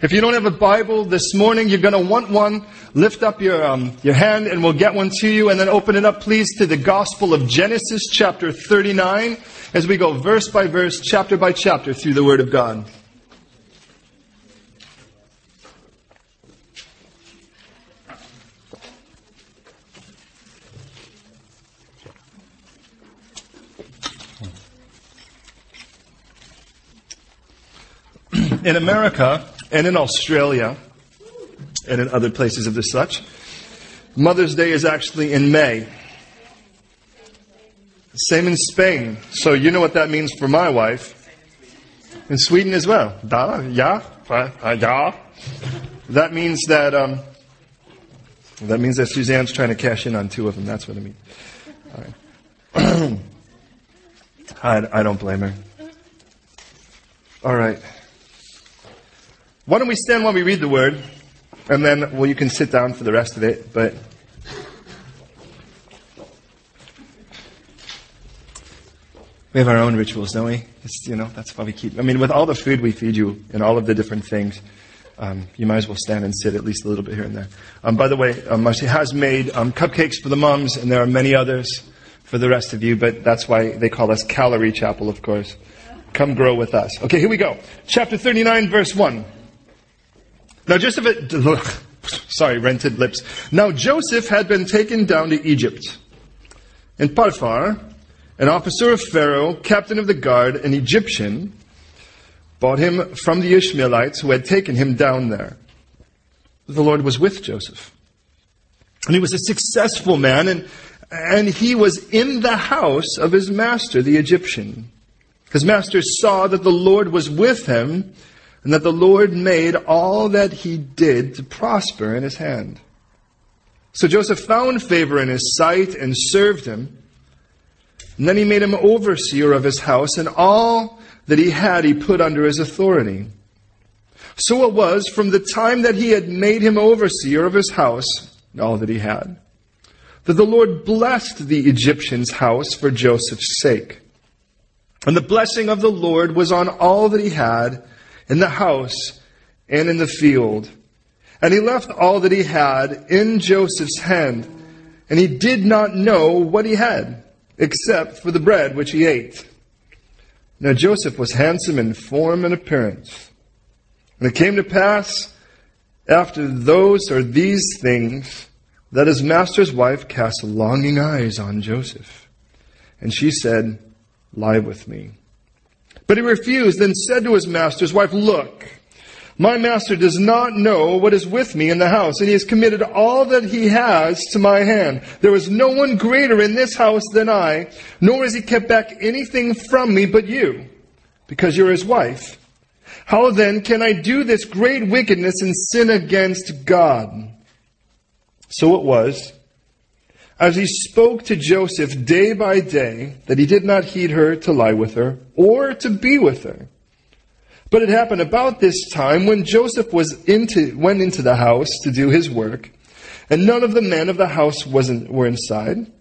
If you don't have a Bible this morning, you're going to want one. Lift up your, um, your hand and we'll get one to you. And then open it up, please, to the Gospel of Genesis, chapter 39, as we go verse by verse, chapter by chapter through the Word of God. in America and in Australia and in other places of the such, Mother's Day is actually in May. Same in Spain. So you know what that means for my wife. In Sweden as well. Da, ja, ja. That means that um, that means that Suzanne's trying to cash in on two of them. That's what I mean. I, I don't blame her. All right. Why don't we stand while we read the word, and then, well, you can sit down for the rest of it, but. We have our own rituals, don't we? It's, you know, that's why we keep. I mean, with all the food we feed you and all of the different things, um, you might as well stand and sit at least a little bit here and there. Um, by the way, um, Marcy has made um, cupcakes for the moms, and there are many others for the rest of you, but that's why they call us Calorie Chapel, of course. Come grow with us. Okay, here we go. Chapter 39, verse 1. Now Joseph, sorry, rented lips. Now Joseph had been taken down to Egypt. And Potiphar, an officer of Pharaoh, captain of the guard, an Egyptian, bought him from the Ishmaelites who had taken him down there. The Lord was with Joseph. And he was a successful man, and, and he was in the house of his master, the Egyptian. His master saw that the Lord was with him, and that the Lord made all that he did to prosper in his hand. So Joseph found favor in his sight and served him. And then he made him overseer of his house, and all that he had he put under his authority. So it was from the time that he had made him overseer of his house, all that he had, that the Lord blessed the Egyptian's house for Joseph's sake. And the blessing of the Lord was on all that he had in the house and in the field. And he left all that he had in Joseph's hand, and he did not know what he had, except for the bread which he ate. Now Joseph was handsome in form and appearance. And it came to pass after those or these things that his master's wife cast longing eyes on Joseph. And she said, Lie with me. But he refused and said to his master's wife, Look, my master does not know what is with me in the house, and he has committed all that he has to my hand. There is no one greater in this house than I, nor has he kept back anything from me but you, because you're his wife. How then can I do this great wickedness and sin against God? So it was as he spoke to Joseph day by day that he did not heed her to lie with her or to be with her. But it happened about this time when Joseph was into, went into the house to do his work, and none of the men of the house wasn't, were inside,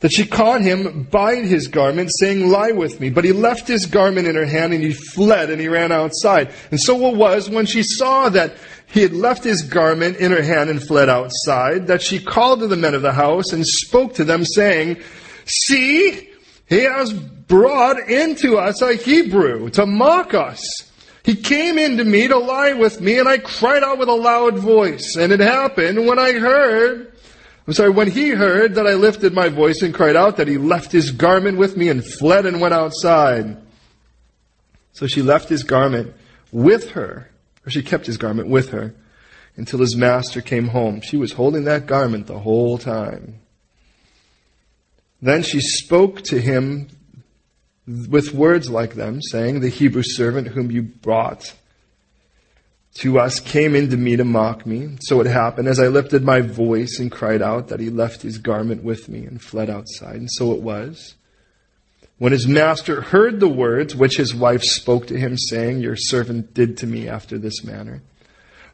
that she caught him by his garment, saying, Lie with me. But he left his garment in her hand, and he fled, and he ran outside. And so it was when she saw that he had left his garment in her hand and fled outside, that she called to the men of the house and spoke to them, saying, See, he has brought into us a Hebrew to mock us. He came in to me to lie with me, and I cried out with a loud voice. And it happened when I heard, I'm sorry, when he heard that I lifted my voice and cried out, that he left his garment with me and fled and went outside. So she left his garment with her or she kept his garment with her until his master came home. She was holding that garment the whole time. Then she spoke to him with words like them, saying, The Hebrew servant whom you brought to us came in to me to mock me. So it happened as I lifted my voice and cried out that he left his garment with me and fled outside. And so it was when his master heard the words which his wife spoke to him, saying, Your servant did to me after this manner,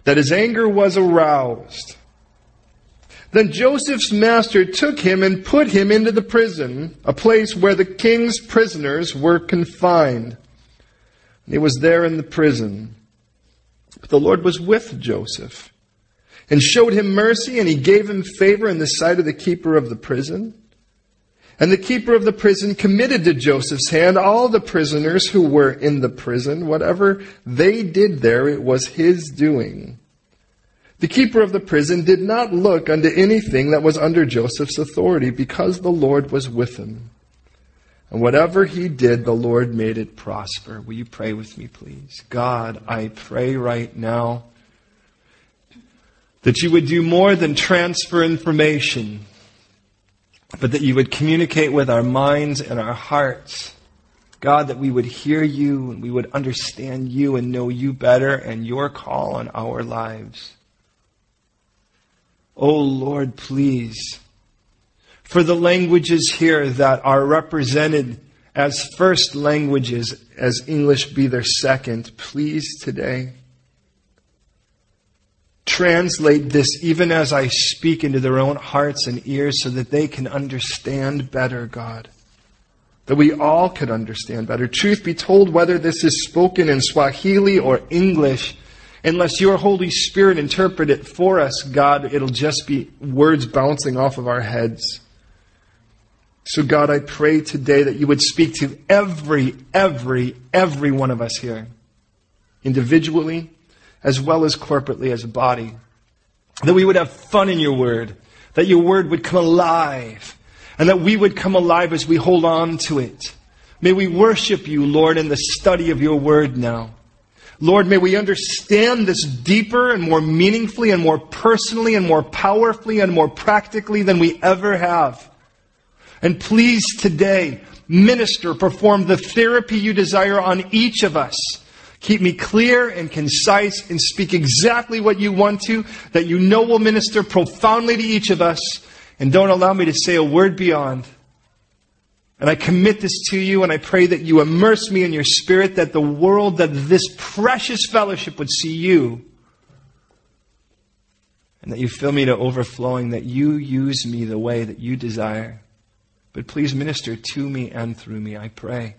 that his anger was aroused. Then Joseph's master took him and put him into the prison, a place where the king's prisoners were confined. And He was there in the prison. But the Lord was with Joseph and showed him mercy, and he gave him favor in the sight of the keeper of the prison. And the keeper of the prison committed to Joseph's hand all the prisoners who were in the prison. Whatever they did there, it was his doing. The keeper of the prison did not look unto anything that was under Joseph's authority because the Lord was with him. And whatever he did, the Lord made it prosper. Will you pray with me, please? God, I pray right now that you would do more than transfer information but that you would communicate with our minds and our hearts. God, that we would hear you and we would understand you and know you better and your call on our lives. Oh Lord, please, for the languages here that are represented as first languages, as English be their second, please today translate this even as I speak into their own hearts and ears so that they can understand better, God. That we all could understand better. Truth be told, whether this is spoken in Swahili or English, unless your Holy Spirit interpret it for us, God, it'll just be words bouncing off of our heads. So God, I pray today that you would speak to every, every, every one of us here. Individually, as well as corporately as a body. That we would have fun in your word. That your word would come alive. And that we would come alive as we hold on to it. May we worship you, Lord, in the study of your word now. Lord, may we understand this deeper and more meaningfully and more personally and more powerfully and more practically than we ever have. And please today, minister, perform the therapy you desire on each of us Keep me clear and concise and speak exactly what you want to, that you know will minister profoundly to each of us, and don't allow me to say a word beyond. And I commit this to you, and I pray that you immerse me in your spirit, that the world, that this precious fellowship would see you, and that you fill me to overflowing, that you use me the way that you desire. But please minister to me and through me, I pray.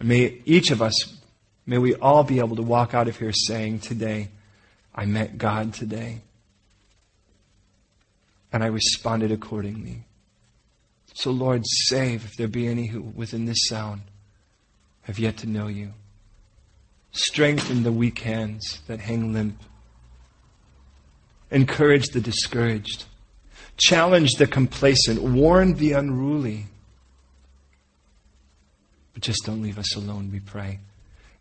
And may each of us May we all be able to walk out of here saying today, I met God today. And I responded accordingly. So, Lord, save if there be any who within this sound have yet to know you. Strengthen the weak hands that hang limp. Encourage the discouraged. Challenge the complacent. Warn the unruly. But just don't leave us alone, we pray.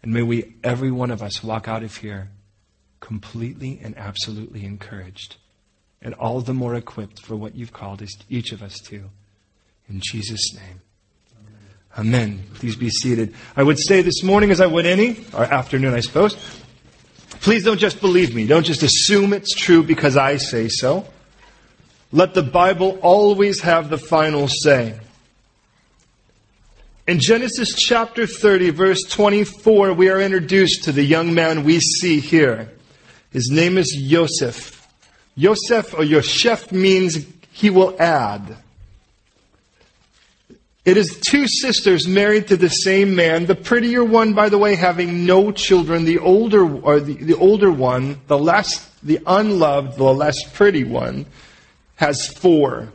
And may we, every one of us, walk out of here completely and absolutely encouraged and all the more equipped for what you've called each of us to. In Jesus' name. Amen. Please be seated. I would say this morning as I would any, or afternoon, I suppose, please don't just believe me. Don't just assume it's true because I say so. Let the Bible always have the final say. In Genesis chapter 30, verse 24, we are introduced to the young man we see here. His name is Yosef. Yosef or Yosef means he will add. It is two sisters married to the same man. The prettier one, by the way, having no children. The older, or the, the older one, the less, the unloved, the less pretty one, has four.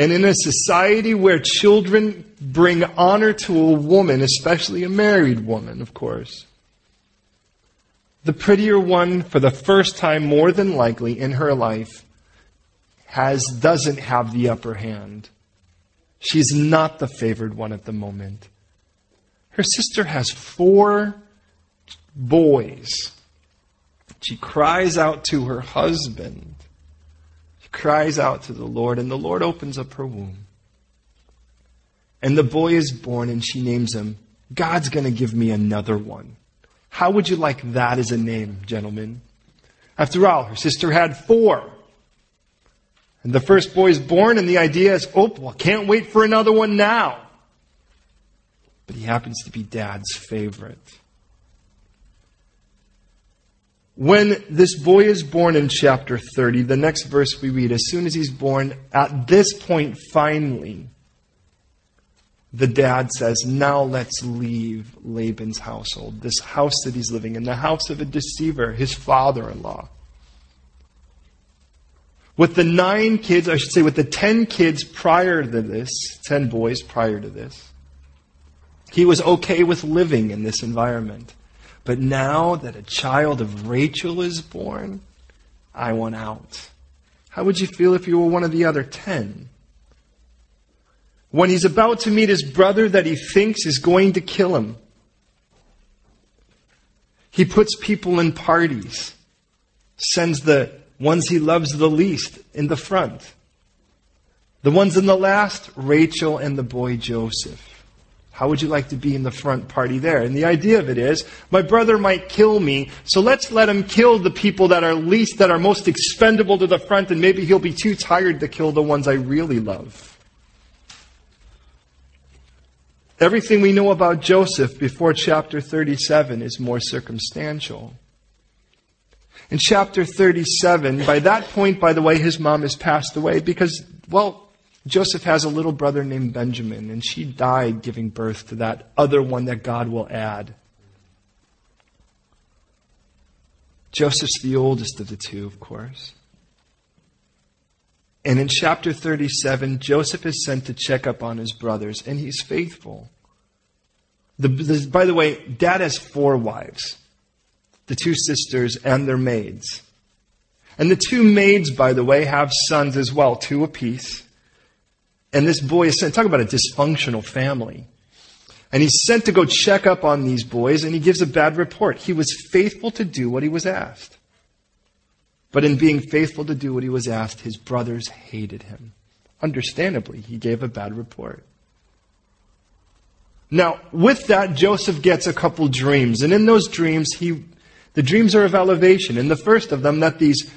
And in a society where children bring honor to a woman, especially a married woman, of course, the prettier one, for the first time more than likely in her life, has, doesn't have the upper hand. She's not the favored one at the moment. Her sister has four boys. She cries out to her husband cries out to the Lord, and the Lord opens up her womb. And the boy is born, and she names him, God's going to give me another one. How would you like that as a name, gentlemen? After all, her sister had four. And the first boy is born, and the idea is, oh, well, can't wait for another one now. But he happens to be dad's favorite. When this boy is born in chapter 30, the next verse we read, as soon as he's born, at this point, finally, the dad says, Now let's leave Laban's household, this house that he's living in, the house of a deceiver, his father in law. With the nine kids, I should say, with the ten kids prior to this, ten boys prior to this, he was okay with living in this environment. But now that a child of Rachel is born, I want out. How would you feel if you were one of the other ten? When he's about to meet his brother that he thinks is going to kill him, he puts people in parties, sends the ones he loves the least in the front. The ones in the last, Rachel and the boy Joseph. How would you like to be in the front party there? And the idea of it is, my brother might kill me, so let's let him kill the people that are least, that are most expendable to the front, and maybe he'll be too tired to kill the ones I really love. Everything we know about Joseph before chapter 37 is more circumstantial. In chapter 37, by that point, by the way, his mom has passed away because, well, Joseph has a little brother named Benjamin, and she died giving birth to that other one that God will add. Joseph's the oldest of the two, of course. And in chapter 37, Joseph is sent to check up on his brothers, and he's faithful. The, the, by the way, dad has four wives the two sisters and their maids. And the two maids, by the way, have sons as well, two apiece. And this boy is sent, talk about a dysfunctional family. And he's sent to go check up on these boys, and he gives a bad report. He was faithful to do what he was asked. But in being faithful to do what he was asked, his brothers hated him. Understandably, he gave a bad report. Now, with that, Joseph gets a couple dreams. And in those dreams, he, the dreams are of elevation. And the first of them, that these,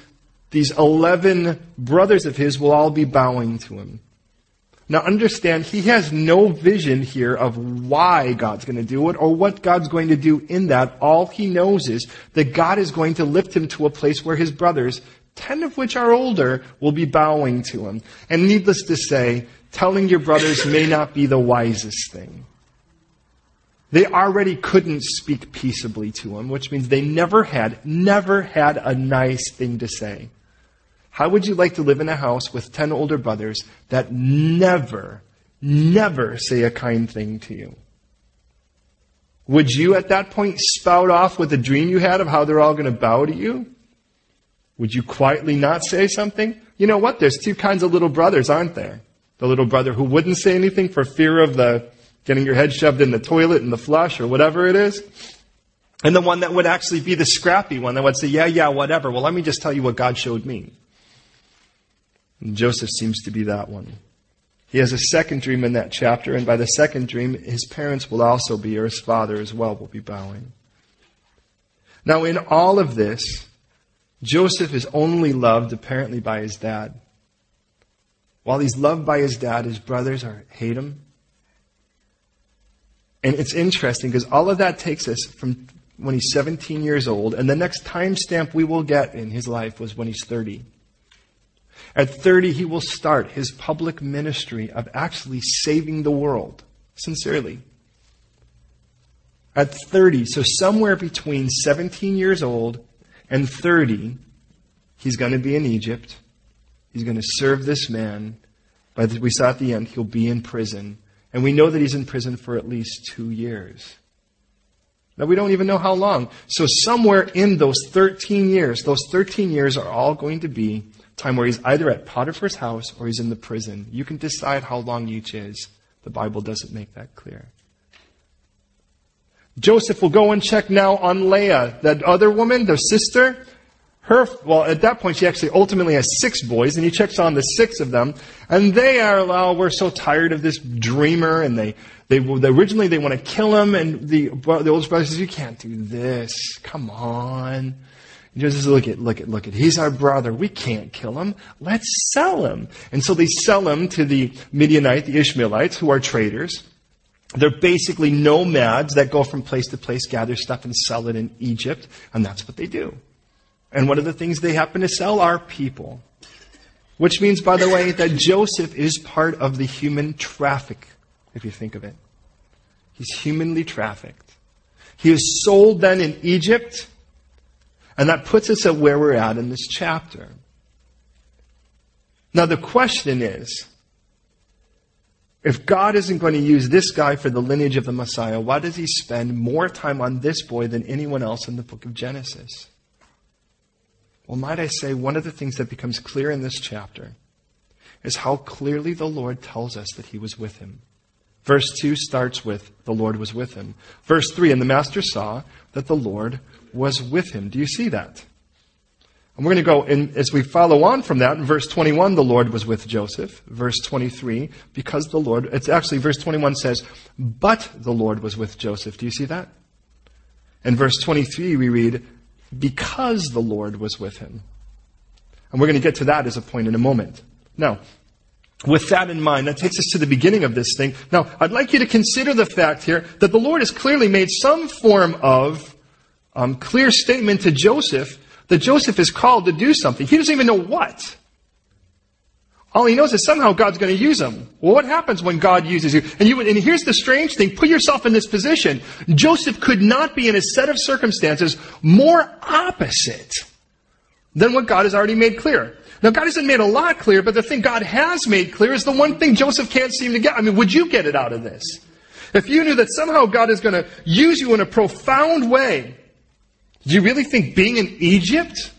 these 11 brothers of his will all be bowing to him. Now understand, he has no vision here of why God's going to do it or what God's going to do in that. All he knows is that God is going to lift him to a place where his brothers, ten of which are older, will be bowing to him. And needless to say, telling your brothers may not be the wisest thing. They already couldn't speak peaceably to him, which means they never had, never had a nice thing to say. How would you like to live in a house with 10 older brothers that never, never say a kind thing to you? Would you at that point spout off with a dream you had of how they're all going to bow to you? Would you quietly not say something? You know what? There's two kinds of little brothers, aren't there? The little brother who wouldn't say anything for fear of the getting your head shoved in the toilet and the flush or whatever it is. And the one that would actually be the scrappy one that would say, yeah, yeah, whatever. Well, let me just tell you what God showed me. And Joseph seems to be that one. He has a second dream in that chapter, and by the second dream, his parents will also be, or his father as well, will be bowing. Now, in all of this, Joseph is only loved apparently by his dad. While he's loved by his dad, his brothers are, hate him. And it's interesting because all of that takes us from when he's 17 years old, and the next time stamp we will get in his life was when he's 30. At 30, he will start his public ministry of actually saving the world, sincerely. At 30, so somewhere between 17 years old and 30, he's going to be in Egypt. He's going to serve this man. But we saw at the end, he'll be in prison. And we know that he's in prison for at least two years. Now, we don't even know how long. So, somewhere in those 13 years, those 13 years are all going to be time where he's either at Potiphar's house or he's in the prison. You can decide how long each is. The Bible doesn't make that clear. Joseph will go and check now on Leah, that other woman, the sister. Her, well, at that point, she actually ultimately has six boys, and he checks on the six of them, and they are, oh, we're so tired of this dreamer, and they, they, they originally they want to kill him, and the, the oldest brother says, you can't do this. Come on. Joseph says, look at, look at, look at, he's our brother. We can't kill him. Let's sell him. And so they sell him to the Midianite, the Ishmaelites, who are traders. They're basically nomads that go from place to place, gather stuff and sell it in Egypt. And that's what they do. And one of the things they happen to sell are people. Which means, by the way, that Joseph is part of the human traffic if you think of it. He's humanly trafficked. He is sold then in Egypt, and that puts us at where we're at in this chapter. Now the question is, if God isn't going to use this guy for the lineage of the Messiah, why does he spend more time on this boy than anyone else in the book of Genesis? Well, might I say, one of the things that becomes clear in this chapter is how clearly the Lord tells us that he was with him. Verse 2 starts with, the Lord was with him. Verse 3, and the master saw that the Lord was with him. Do you see that? And we're going to go, in, as we follow on from that, in verse 21, the Lord was with Joseph. Verse 23, because the Lord, it's actually, verse 21 says, but the Lord was with Joseph. Do you see that? In verse 23, we read, because the Lord was with him. And we're going to get to that as a point in a moment. Now, with that in mind, that takes us to the beginning of this thing. Now, I'd like you to consider the fact here that the Lord has clearly made some form of um, clear statement to Joseph that Joseph is called to do something. He doesn't even know what. All he knows is somehow God's going to use him. Well, what happens when God uses you? And, you? and here's the strange thing. Put yourself in this position. Joseph could not be in a set of circumstances more opposite than what God has already made clear. Now, God hasn't made a lot clear, but the thing God has made clear is the one thing Joseph can't seem to get. I mean, would you get it out of this? If you knew that somehow God is going to use you in a profound way, do you really think being in Egypt,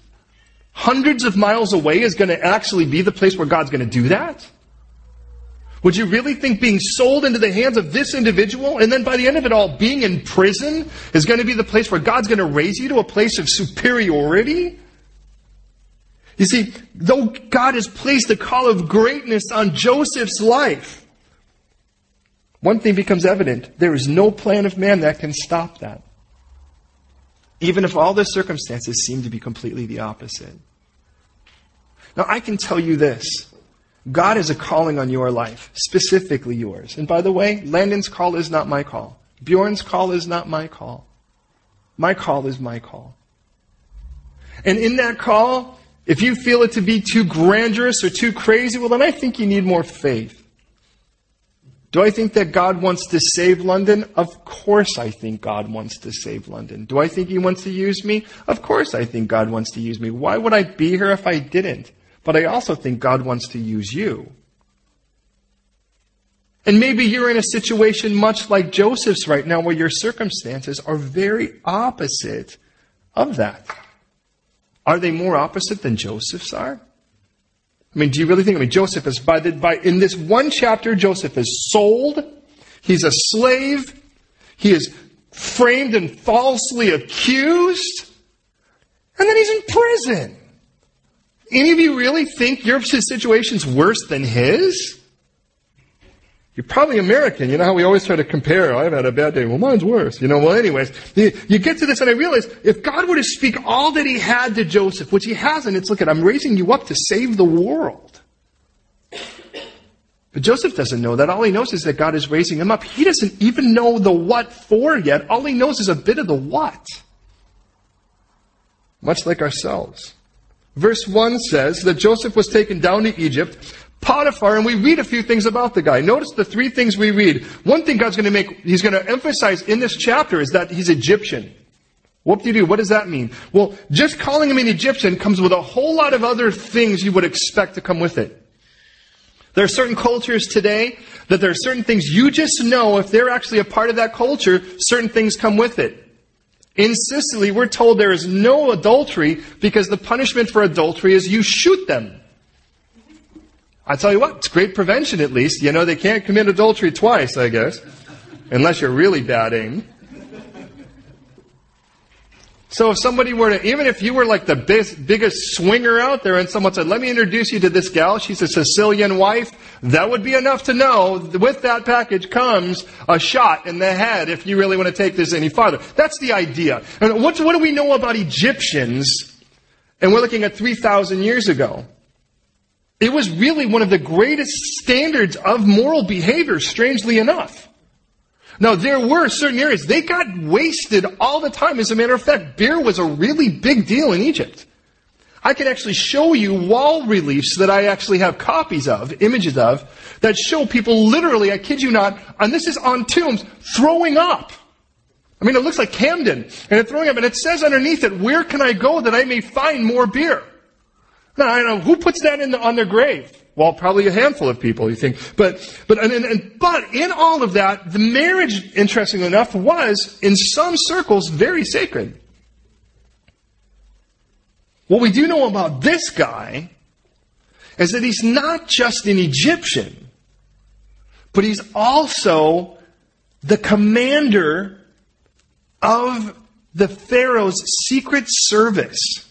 hundreds of miles away, is going to actually be the place where God's going to do that? Would you really think being sold into the hands of this individual and then by the end of it all being in prison is going to be the place where God's going to raise you to a place of superiority? You see, though God has placed a call of greatness on Joseph's life, one thing becomes evident. There is no plan of man that can stop that even if all the circumstances seem to be completely the opposite. Now, I can tell you this. God has a calling on your life, specifically yours. And by the way, Landon's call is not my call. Bjorn's call is not my call. My call is my call. And in that call, if you feel it to be too grandiose or too crazy, well, then I think you need more faith. Do I think that God wants to save London? Of course I think God wants to save London. Do I think He wants to use me? Of course I think God wants to use me. Why would I be here if I didn't? But I also think God wants to use you. And maybe you're in a situation much like Joseph's right now where your circumstances are very opposite of that. Are they more opposite than Joseph's are? I mean, do you really think? I mean, Joseph is by the, by, in this one chapter, Joseph is sold. He's a slave. He is framed and falsely accused. And then he's in prison. Any of you really think your situation's worse than his? You're probably American. You know how we always try to compare. Oh, I've had a bad day. Well, mine's worse. You know, well, anyways, you, you get to this and I realize if God were to speak all that he had to Joseph, which he hasn't, it's look at, I'm raising you up to save the world. But Joseph doesn't know that. All he knows is that God is raising him up. He doesn't even know the what for yet. All he knows is a bit of the what. Much like ourselves. Verse 1 says that Joseph was taken down to Egypt Potiphar, and we read a few things about the guy. Notice the three things we read. One thing God's going to make, He's going to emphasize in this chapter is that he's Egyptian. What do you do? What does that mean? Well, just calling him an Egyptian comes with a whole lot of other things you would expect to come with it. There are certain cultures today that there are certain things you just know if they're actually a part of that culture, certain things come with it. In Sicily, we're told there is no adultery because the punishment for adultery is you shoot them. I tell you what, it's great prevention at least. You know, they can't commit adultery twice, I guess. Unless you're really bad aim. So if somebody were to, even if you were like the biggest swinger out there and someone said, let me introduce you to this gal, she's a Sicilian wife, that would be enough to know with that package comes a shot in the head if you really want to take this any farther. That's the idea. And what, what do we know about Egyptians? And we're looking at 3,000 years ago. It was really one of the greatest standards of moral behavior, strangely enough. Now, there were certain areas, they got wasted all the time. As a matter of fact, beer was a really big deal in Egypt. I can actually show you wall reliefs that I actually have copies of, images of, that show people literally, I kid you not, and this is on tombs, throwing up. I mean, it looks like Camden, and it's throwing up, and it says underneath it, where can I go that I may find more beer? Now, I know, who puts that in the, on their grave? Well, probably a handful of people, you think. But, but, and, and, but in all of that, the marriage, interestingly enough, was, in some circles, very sacred. What we do know about this guy is that he's not just an Egyptian, but he's also the commander of the Pharaoh's secret service.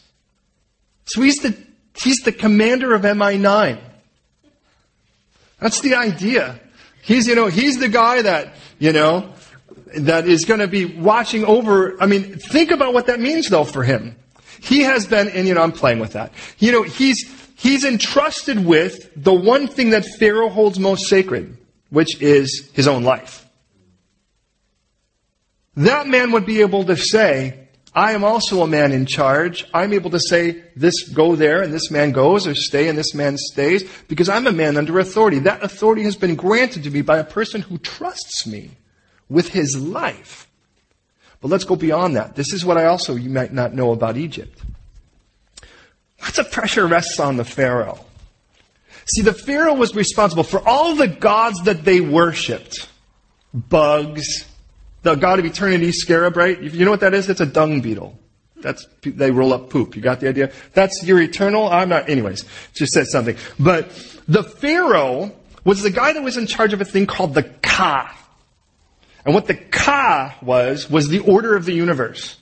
So he's the, he's the commander of MI9. That's the idea. He's, you know, he's the guy that, you know, that is going to be watching over. I mean, think about what that means though for him. He has been, and you know, I'm playing with that. You know, he's, he's entrusted with the one thing that Pharaoh holds most sacred, which is his own life. That man would be able to say, I am also a man in charge. I'm able to say, this go there and this man goes or stay and this man stays because I'm a man under authority. That authority has been granted to me by a person who trusts me with his life. But let's go beyond that. This is what I also, you might not know about Egypt. Lots of pressure rests on the Pharaoh. See, the Pharaoh was responsible for all the gods that they worshipped. Bugs, the god of eternity, scarab, right? You know what that is? It's a dung beetle. That's, they roll up poop. You got the idea? That's your eternal? I'm not, anyways, just said something. But the Pharaoh was the guy that was in charge of a thing called the Ka. And what the Ka was, was the order of the universe.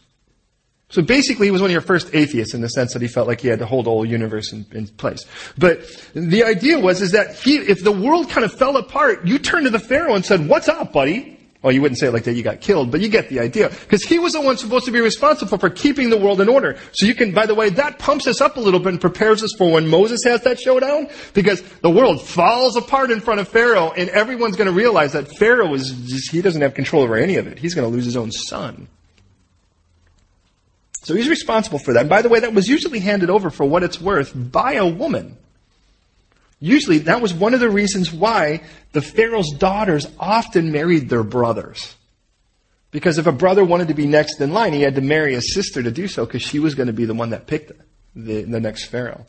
So basically, he was one of your first atheists in the sense that he felt like he had to hold the whole universe in, in, place. But the idea was, is that he, if the world kind of fell apart, you turned to the Pharaoh and said, what's up, buddy? Well, you wouldn't say it like that, you got killed, but you get the idea. Because he was the one supposed to be responsible for keeping the world in order. So you can, by the way, that pumps us up a little bit and prepares us for when Moses has that showdown. Because the world falls apart in front of Pharaoh, and everyone's going to realize that Pharaoh is just, he doesn't have control over any of it. He's going to lose his own son. So he's responsible for that. And by the way, that was usually handed over for what it's worth by a woman. Usually, that was one of the reasons why the Pharaoh's daughters often married their brothers. Because if a brother wanted to be next in line, he had to marry a sister to do so because she was going to be the one that picked the, the next Pharaoh.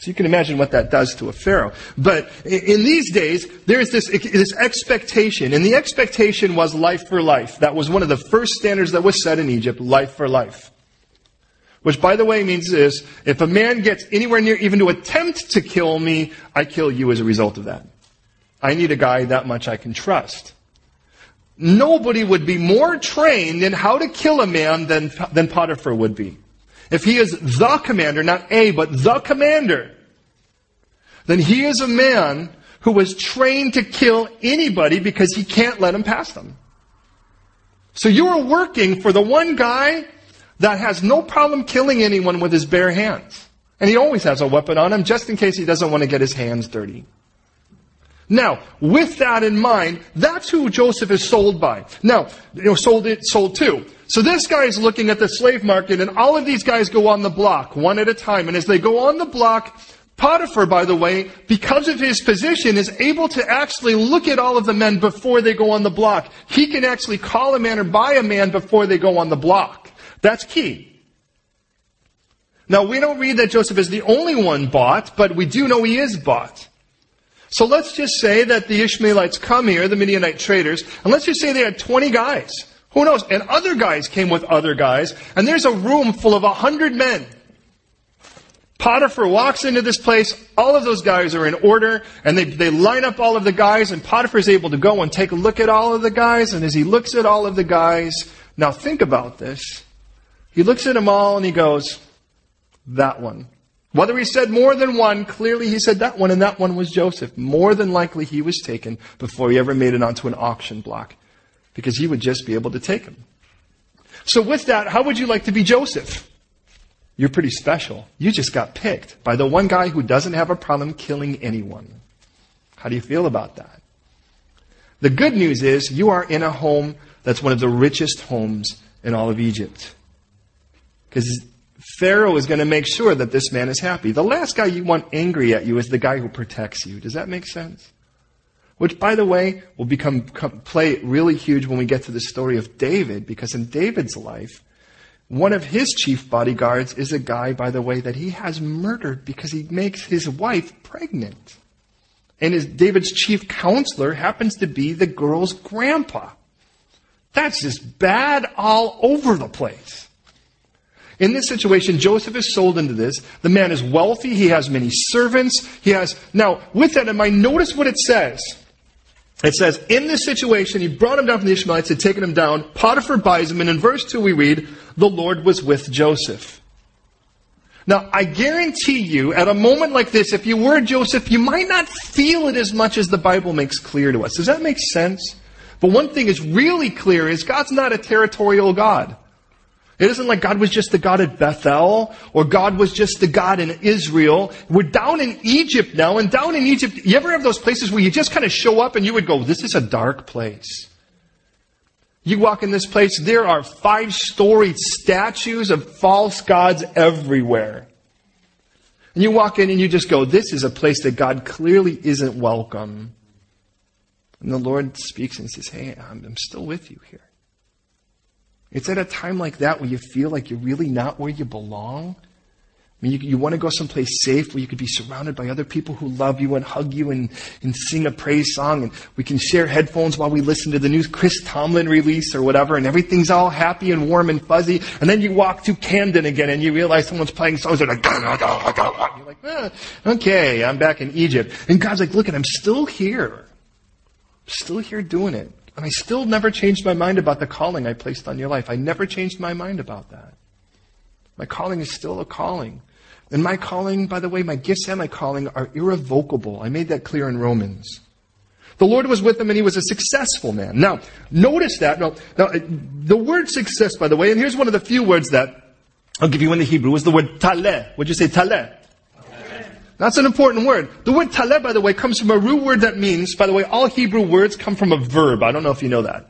So you can imagine what that does to a Pharaoh. But in these days, there's this, this expectation, and the expectation was life for life. That was one of the first standards that was set in Egypt, life for life. Which, by the way, means this if a man gets anywhere near even to attempt to kill me, I kill you as a result of that. I need a guy that much I can trust. Nobody would be more trained in how to kill a man than, than Potiphar would be. If he is the commander, not a, but the commander, then he is a man who was trained to kill anybody because he can't let him pass them. So you are working for the one guy that has no problem killing anyone with his bare hands. And he always has a weapon on him just in case he doesn't want to get his hands dirty. Now, with that in mind, that's who Joseph is sold by. Now, you know, sold it, sold to. So this guy is looking at the slave market and all of these guys go on the block, one at a time. And as they go on the block, Potiphar, by the way, because of his position, is able to actually look at all of the men before they go on the block. He can actually call a man or buy a man before they go on the block. That's key. Now, we don't read that Joseph is the only one bought, but we do know he is bought. So let's just say that the Ishmaelites come here, the Midianite traders, and let's just say they had 20 guys. Who knows? And other guys came with other guys, and there's a room full of 100 men. Potiphar walks into this place, all of those guys are in order, and they, they line up all of the guys, and Potiphar is able to go and take a look at all of the guys, and as he looks at all of the guys, now think about this. He looks at them all and he goes, that one. Whether he said more than one, clearly he said that one, and that one was Joseph. More than likely he was taken before he ever made it onto an auction block, because he would just be able to take him. So with that, how would you like to be Joseph? You're pretty special. You just got picked by the one guy who doesn't have a problem killing anyone. How do you feel about that? The good news is you are in a home that's one of the richest homes in all of Egypt. Because Pharaoh is going to make sure that this man is happy. The last guy you want angry at you is the guy who protects you. Does that make sense? Which, by the way, will become play really huge when we get to the story of David, because in David's life, one of his chief bodyguards is a guy, by the way, that he has murdered because he makes his wife pregnant. And his, David's chief counselor happens to be the girl's grandpa. That's just bad all over the place. In this situation, Joseph is sold into this. The man is wealthy. He has many servants. He has, now, with that in mind, notice what it says. It says, in this situation, he brought him down from the Ishmaelites, had taken him down. Potiphar buys him, and in verse 2 we read, the Lord was with Joseph. Now, I guarantee you, at a moment like this, if you were Joseph, you might not feel it as much as the Bible makes clear to us. Does that make sense? But one thing is really clear is God's not a territorial God. It isn't like God was just the God at Bethel, or God was just the God in Israel. We're down in Egypt now, and down in Egypt, you ever have those places where you just kind of show up and you would go, this is a dark place. You walk in this place, there are five storied statues of false gods everywhere. And you walk in and you just go, this is a place that God clearly isn't welcome. And the Lord speaks and says, Hey, I'm, I'm still with you here. It's at a time like that where you feel like you're really not where you belong. I mean, you, you, want to go someplace safe where you could be surrounded by other people who love you and hug you and, and sing a praise song and we can share headphones while we listen to the new Chris Tomlin release or whatever and everything's all happy and warm and fuzzy. And then you walk to Camden again and you realize someone's playing songs that are like, you're like, eh, okay, I'm back in Egypt. And God's like, look, at I'm still here still here doing it. And I still never changed my mind about the calling I placed on your life. I never changed my mind about that. My calling is still a calling. And my calling, by the way, my gifts and my calling are irrevocable. I made that clear in Romans. The Lord was with him and he was a successful man. Now, notice that. Now, now, uh, the word success, by the way, and here's one of the few words that I'll give you in the Hebrew, is the word taleh. Would you say taleh? That's an important word. The word taleh, by the way, comes from a root word that means, by the way, all Hebrew words come from a verb. I don't know if you know that.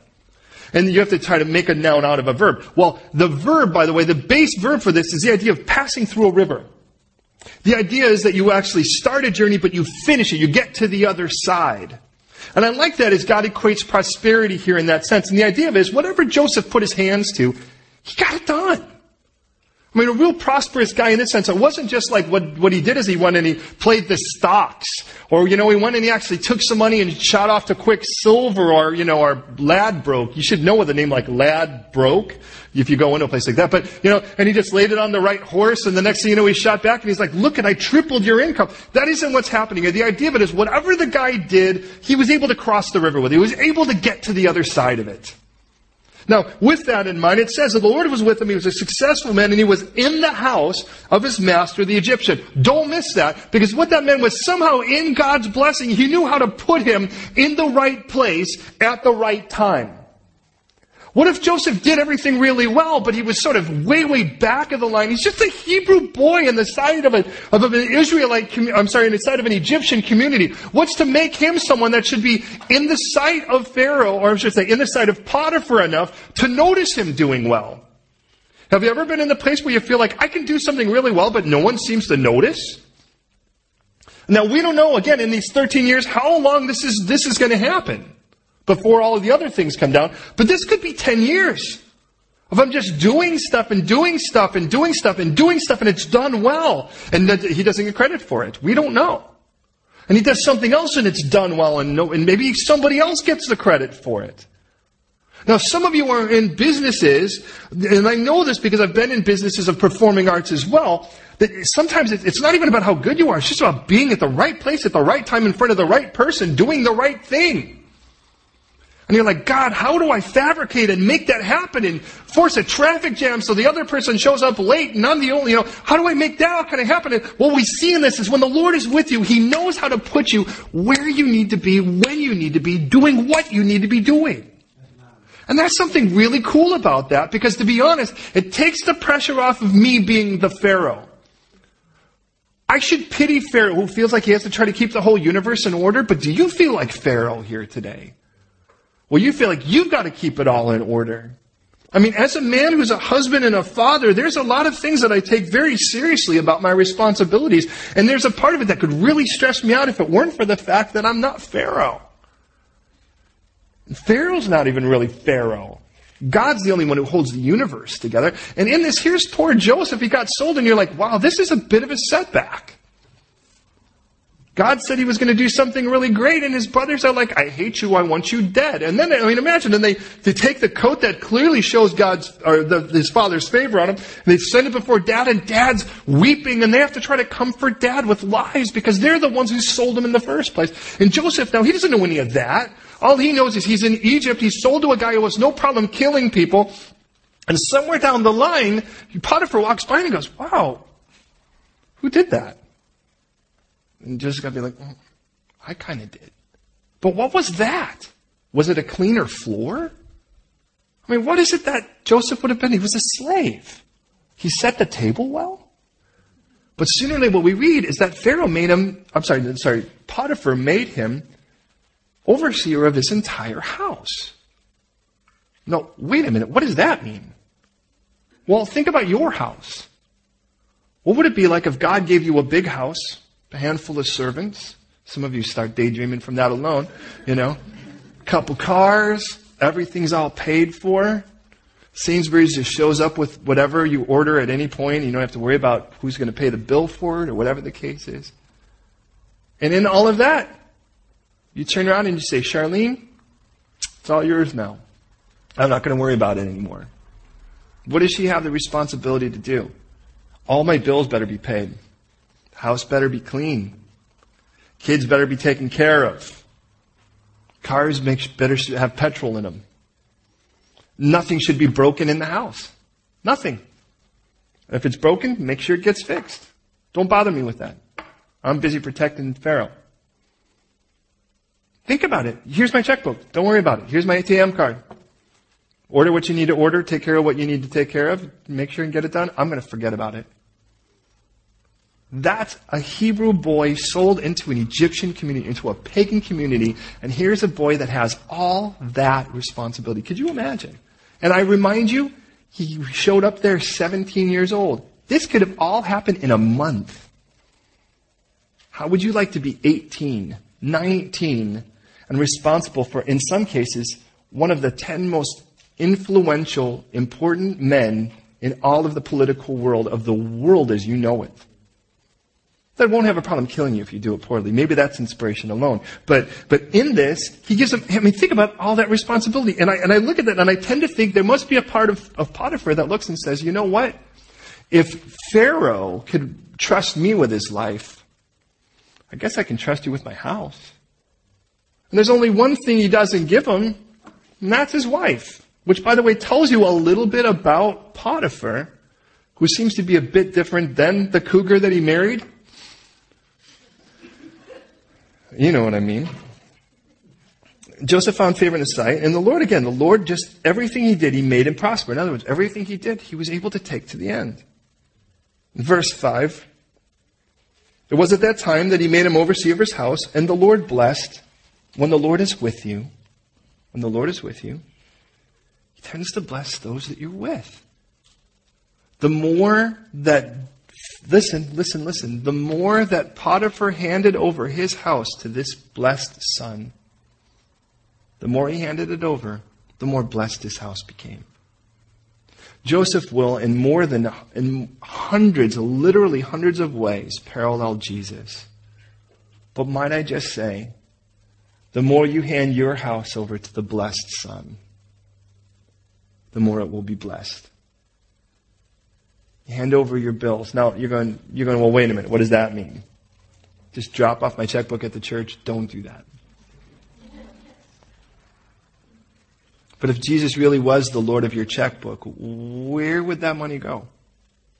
And you have to try to make a noun out of a verb. Well, the verb, by the way, the base verb for this is the idea of passing through a river. The idea is that you actually start a journey, but you finish it. You get to the other side. And I like that as God equates prosperity here in that sense. And the idea of it is whatever Joseph put his hands to, he got it done. I mean, a real prosperous guy in this sense. It wasn't just like what, what he did is he went and he played the stocks. Or, you know, he went and he actually took some money and shot off to Quicksilver or, you know, or Ladbrokes. You should know with a name like Ladbrokes if you go into a place like that. But, you know, and he just laid it on the right horse and the next thing you know, he shot back and he's like, look at, I tripled your income. That isn't what's happening. The idea of it is whatever the guy did, he was able to cross the river with. It. He was able to get to the other side of it. Now, with that in mind, it says that the Lord was with him. He was a successful man and he was in the house of his master, the Egyptian. Don't miss that because what that meant was somehow in God's blessing, he knew how to put him in the right place at the right time. What if Joseph did everything really well, but he was sort of way, way back of the line? He's just a Hebrew boy in the side of, a, of an Israelite, I'm sorry, in the side of an Egyptian community. What's to make him someone that should be in the sight of Pharaoh, or I should say, in the sight of Potiphar enough to notice him doing well? Have you ever been in the place where you feel like, I can do something really well, but no one seems to notice? Now, we don't know, again, in these 13 years, how long this is, this is going to happen before all of the other things come down. But this could be 10 years. If I'm just doing stuff and doing stuff and doing stuff and doing stuff and it's done well and he doesn't get credit for it. We don't know. And he does something else and it's done well and, no, and maybe somebody else gets the credit for it. Now, some of you are in businesses, and I know this because I've been in businesses of performing arts as well, that sometimes it's not even about how good you are, it's just about being at the right place at the right time in front of the right person, doing the right thing. And you're like, God, how do I fabricate and make that happen and force a traffic jam so the other person shows up late and I'm the only, you know, how do I make that kind of happen? And what we see in this is when the Lord is with you, He knows how to put you where you need to be, when you need to be, doing what you need to be doing. And that's something really cool about that because to be honest, it takes the pressure off of me being the Pharaoh. I should pity Pharaoh who feels like he has to try to keep the whole universe in order, but do you feel like Pharaoh here today? Well, you feel like you've got to keep it all in order. I mean, as a man who's a husband and a father, there's a lot of things that I take very seriously about my responsibilities. And there's a part of it that could really stress me out if it weren't for the fact that I'm not Pharaoh. Pharaoh's not even really Pharaoh. God's the only one who holds the universe together. And in this, here's poor Joseph. He got sold, and you're like, wow, this is a bit of a setback. God said he was going to do something really great, and his brothers are like, I hate you, I want you dead. And then, I mean, imagine, and they, they take the coat that clearly shows God's, or the, his father's favor on him, and they send it before dad, and dad's weeping, and they have to try to comfort dad with lies, because they're the ones who sold him in the first place. And Joseph, now, he doesn't know any of that. All he knows is he's in Egypt, he's sold to a guy who has no problem killing people, and somewhere down the line, Potiphar walks by and goes, wow, who did that? And Joseph got to be like, well, I kind of did. But what was that? Was it a cleaner floor? I mean, what is it that Joseph would have been? He was a slave. He set the table well. But sooner or later, what we read is that Pharaoh made him, I'm sorry, sorry, Potiphar made him overseer of his entire house. No, wait a minute. What does that mean? Well, think about your house. What would it be like if God gave you a big house a handful of servants. Some of you start daydreaming from that alone, you know. A Couple cars, everything's all paid for. Sainsbury's just shows up with whatever you order at any point. You don't have to worry about who's going to pay the bill for it or whatever the case is. And in all of that, you turn around and you say, Charlene, it's all yours now. I'm not going to worry about it anymore. What does she have the responsibility to do? All my bills better be paid. House better be clean. Kids better be taken care of. Cars make, better have petrol in them. Nothing should be broken in the house. Nothing. If it's broken, make sure it gets fixed. Don't bother me with that. I'm busy protecting Pharaoh. Think about it. Here's my checkbook. Don't worry about it. Here's my ATM card. Order what you need to order. Take care of what you need to take care of. Make sure and get it done. I'm going to forget about it. That's a Hebrew boy sold into an Egyptian community, into a pagan community, and here's a boy that has all that responsibility. Could you imagine? And I remind you, he showed up there 17 years old. This could have all happened in a month. How would you like to be 18, 19, and responsible for, in some cases, one of the 10 most influential, important men in all of the political world of the world as you know it? That won't have a problem killing you if you do it poorly. Maybe that's inspiration alone. But, but in this, he gives them, I mean, think about all that responsibility. And I, and I look at that and I tend to think there must be a part of, of Potiphar that looks and says, you know what? If Pharaoh could trust me with his life, I guess I can trust you with my house. And there's only one thing he doesn't give him, and that's his wife. Which, by the way, tells you a little bit about Potiphar, who seems to be a bit different than the cougar that he married. You know what I mean. Joseph found favor in his sight, and the Lord again, the Lord just, everything he did, he made him prosper. In other words, everything he did, he was able to take to the end. Verse 5. It was at that time that he made him overseer of his house, and the Lord blessed. When the Lord is with you, when the Lord is with you, he tends to bless those that you're with. The more that Listen, listen, listen. The more that Potiphar handed over his house to this blessed son, the more he handed it over, the more blessed his house became. Joseph will, in more than in hundreds, literally hundreds of ways, parallel Jesus. But might I just say, the more you hand your house over to the blessed Son, the more it will be blessed. Hand over your bills. Now you're going, you're going, well, wait a minute. What does that mean? Just drop off my checkbook at the church? Don't do that. But if Jesus really was the Lord of your checkbook, where would that money go?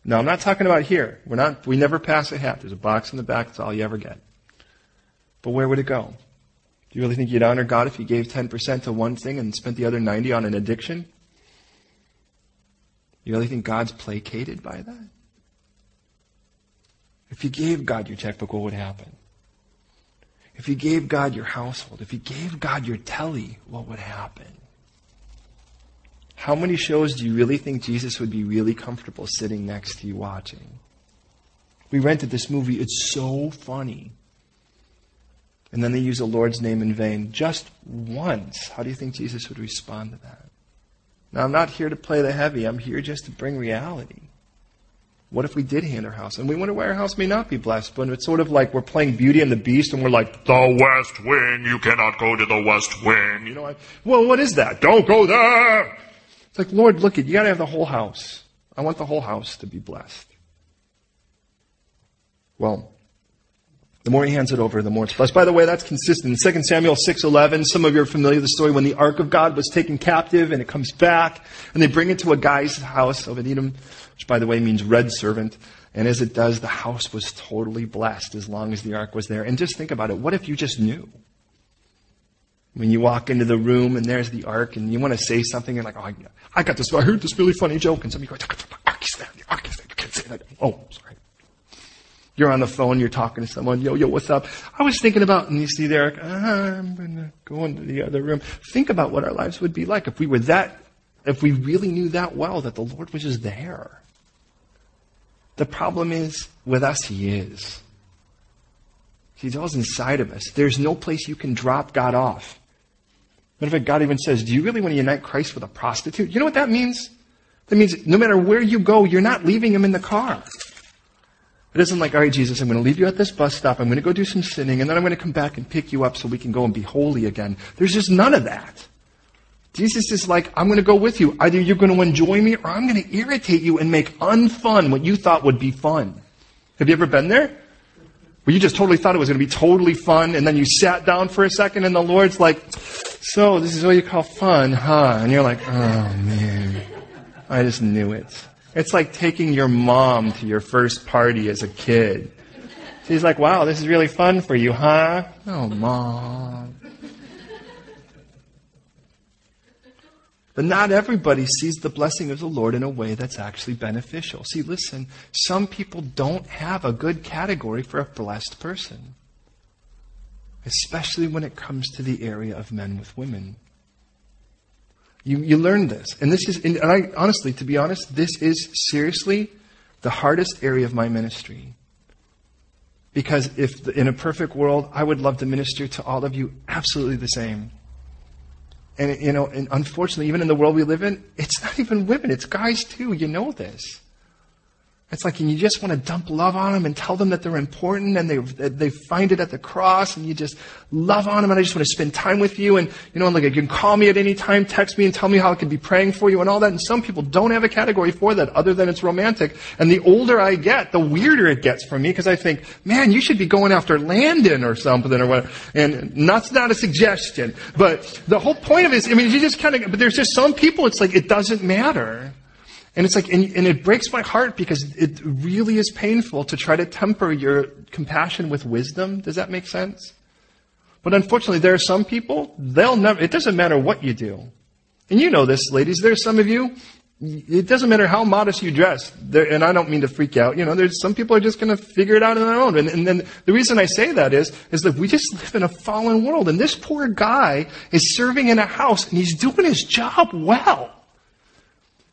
Now, I'm not talking about here. We're not, we never pass a hat. There's a box in the back. That's all you ever get. But where would it go? Do you really think you'd honor God if you gave 10% to one thing and spent the other 90 on an addiction? You really think God's placated by that? If you gave God your checkbook, what would happen? If you gave God your household, if you gave God your telly, what would happen? how many shows do you really think Jesus would be really comfortable sitting next to you watching? We rented this movie. It's so funny. And then they use the Lord's name in vain just once. How do you think Jesus would respond to that? Now, I'm not here to play the heavy. I'm here just to bring reality. What if we did hand our house? And we wonder why our house may not be blessed, but it's sort of like we're playing Beauty and the Beast and we're like, the West Wing, you cannot go to the West Wing. You know, I, well, what is that? Don't go there! It's like, Lord, look at, you gotta have the whole house. I want the whole house to be blessed. Well, the more he hands it over, the more it's blessed. By the way, that's consistent. 2 Samuel 6.11, some of you are familiar with the story when the Ark of God was taken captive and it comes back and they bring it to a guy's house, Obed-Edom, which by the way means red servant. And as it does, the house was totally blessed as long as the Ark was there. And just think about it. What if you just knew? When you walk into the room and there's the Ark and you want to say something and like, oh, I got this, I heard this really funny joke and somebody goes, the Ark is there, the Ark is there, you can't say that. Oh, sorry. You're on the phone, you're talking to someone, yo, yo, what's up? I was thinking about, and you see there, ah, I'm gonna go into the other room. Think about what our lives would be like if we were that, if we really knew that well that the Lord was just there. The problem is, with us, He is. He dwells inside of us. There's no place you can drop God off. Matter of fact, God even says, do you really want to unite Christ with a prostitute? You know what that means? That means no matter where you go, you're not leaving him in the car. It isn't like, all right, Jesus, I'm going to leave you at this bus stop. I'm going to go do some sinning, and then I'm going to come back and pick you up so we can go and be holy again. There's just none of that. Jesus is like, I'm going to go with you. Either you're going to enjoy me or I'm going to irritate you and make unfun what you thought would be fun. Have you ever been there? Where you just totally thought it was going to be totally fun and then you sat down for a second and the Lord's like, so this is what you call fun, huh? And you're like, oh man, I just knew it. It's like taking your mom to your first party as a kid. She's like, wow, this is really fun for you, huh? Oh, mom. But not everybody sees the blessing of the Lord in a way that's actually beneficial. See, listen, some people don't have a good category for a blessed person, especially when it comes to the area of men with women. You, you learn this. And this is, and I, honestly, to be honest, this is seriously the hardest area of my ministry. Because if in a perfect world, I would love to minister to all of you absolutely the same. And, you know, and unfortunately, even in the world we live in, it's not even women, it's guys too. You know this. It's like, and you just want to dump love on them and tell them that they're important and they, they find it at the cross and you just love on them and I just want to spend time with you and, you know, and like you can call me at any time, text me and tell me how I can be praying for you and all that. And some people don't have a category for that other than it's romantic. And the older I get, the weirder it gets for me because I think, man, you should be going after Landon or something or whatever. And that's not a suggestion. But the whole point of it is, I mean, you just kind of, but there's just some people, it's like, it doesn't matter. And it's like, and, and, it breaks my heart because it really is painful to try to temper your compassion with wisdom. Does that make sense? But unfortunately, there are some people, they'll never, it doesn't matter what you do. And you know this, ladies, there's some of you, it doesn't matter how modest you dress, and I don't mean to freak out, you know, there's some people are just gonna figure it out on their own. And, and then the reason I say that is, is that we just live in a fallen world, and this poor guy is serving in a house, and he's doing his job well.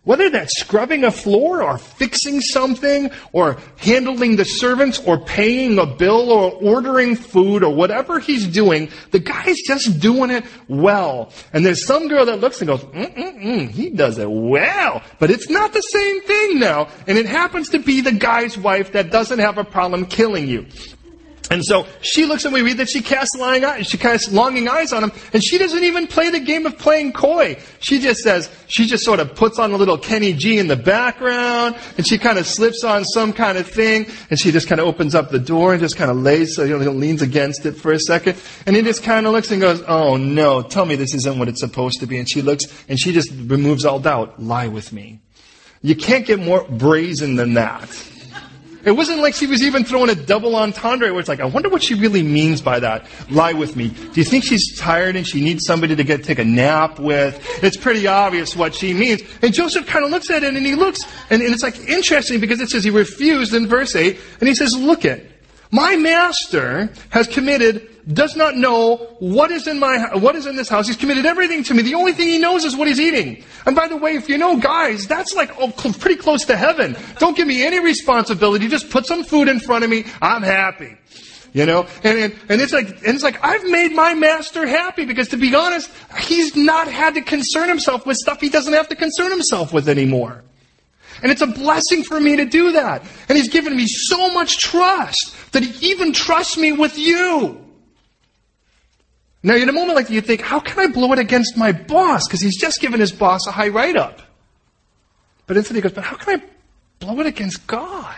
Whether that's scrubbing a floor or fixing something or handling the servants or paying a bill or ordering food or whatever he's doing, the guy's just doing it well. And there's some girl that looks and goes, mm-mm-mm, he does it well. But it's not the same thing now. And it happens to be the guy's wife that doesn't have a problem killing you. And so she looks and we read that she casts longing eyes, she casts longing eyes on him, and she doesn't even play the game of playing coy. She just says, she just sort of puts on a little Kenny G in the background, and she kind of slips on some kind of thing, and she just kind of opens up the door and just kind of lays, so you know, leans against it for a second, and he just kind of looks and goes, oh no, tell me this isn't what it's supposed to be. And she looks, and she just removes all doubt, lie with me. You can't get more brazen than that. It wasn't like she was even throwing a double entendre where it's like, I wonder what she really means by that. Lie with me. Do you think she's tired and she needs somebody to get take a nap with? It's pretty obvious what she means. And Joseph kind of looks at it and he looks, and, and it's like interesting because it says he refused in verse 8, and he says, look it. My master has committed does not know what is in my, what is in this house. He's committed everything to me. The only thing he knows is what he's eating. And by the way, if you know guys, that's like oh, pretty close to heaven. Don't give me any responsibility. Just put some food in front of me. I'm happy. You know, and, and, and it's like, and it's like, I've made my master happy because to be honest, he's not had to concern himself with stuff he doesn't have to concern himself with anymore. And it's a blessing for me to do that. And he's given me so much trust that he even trusts me with you. Now, in a moment like that, you think, how can I blow it against my boss? Because he's just given his boss a high write up. But instead he goes, but how can I blow it against God?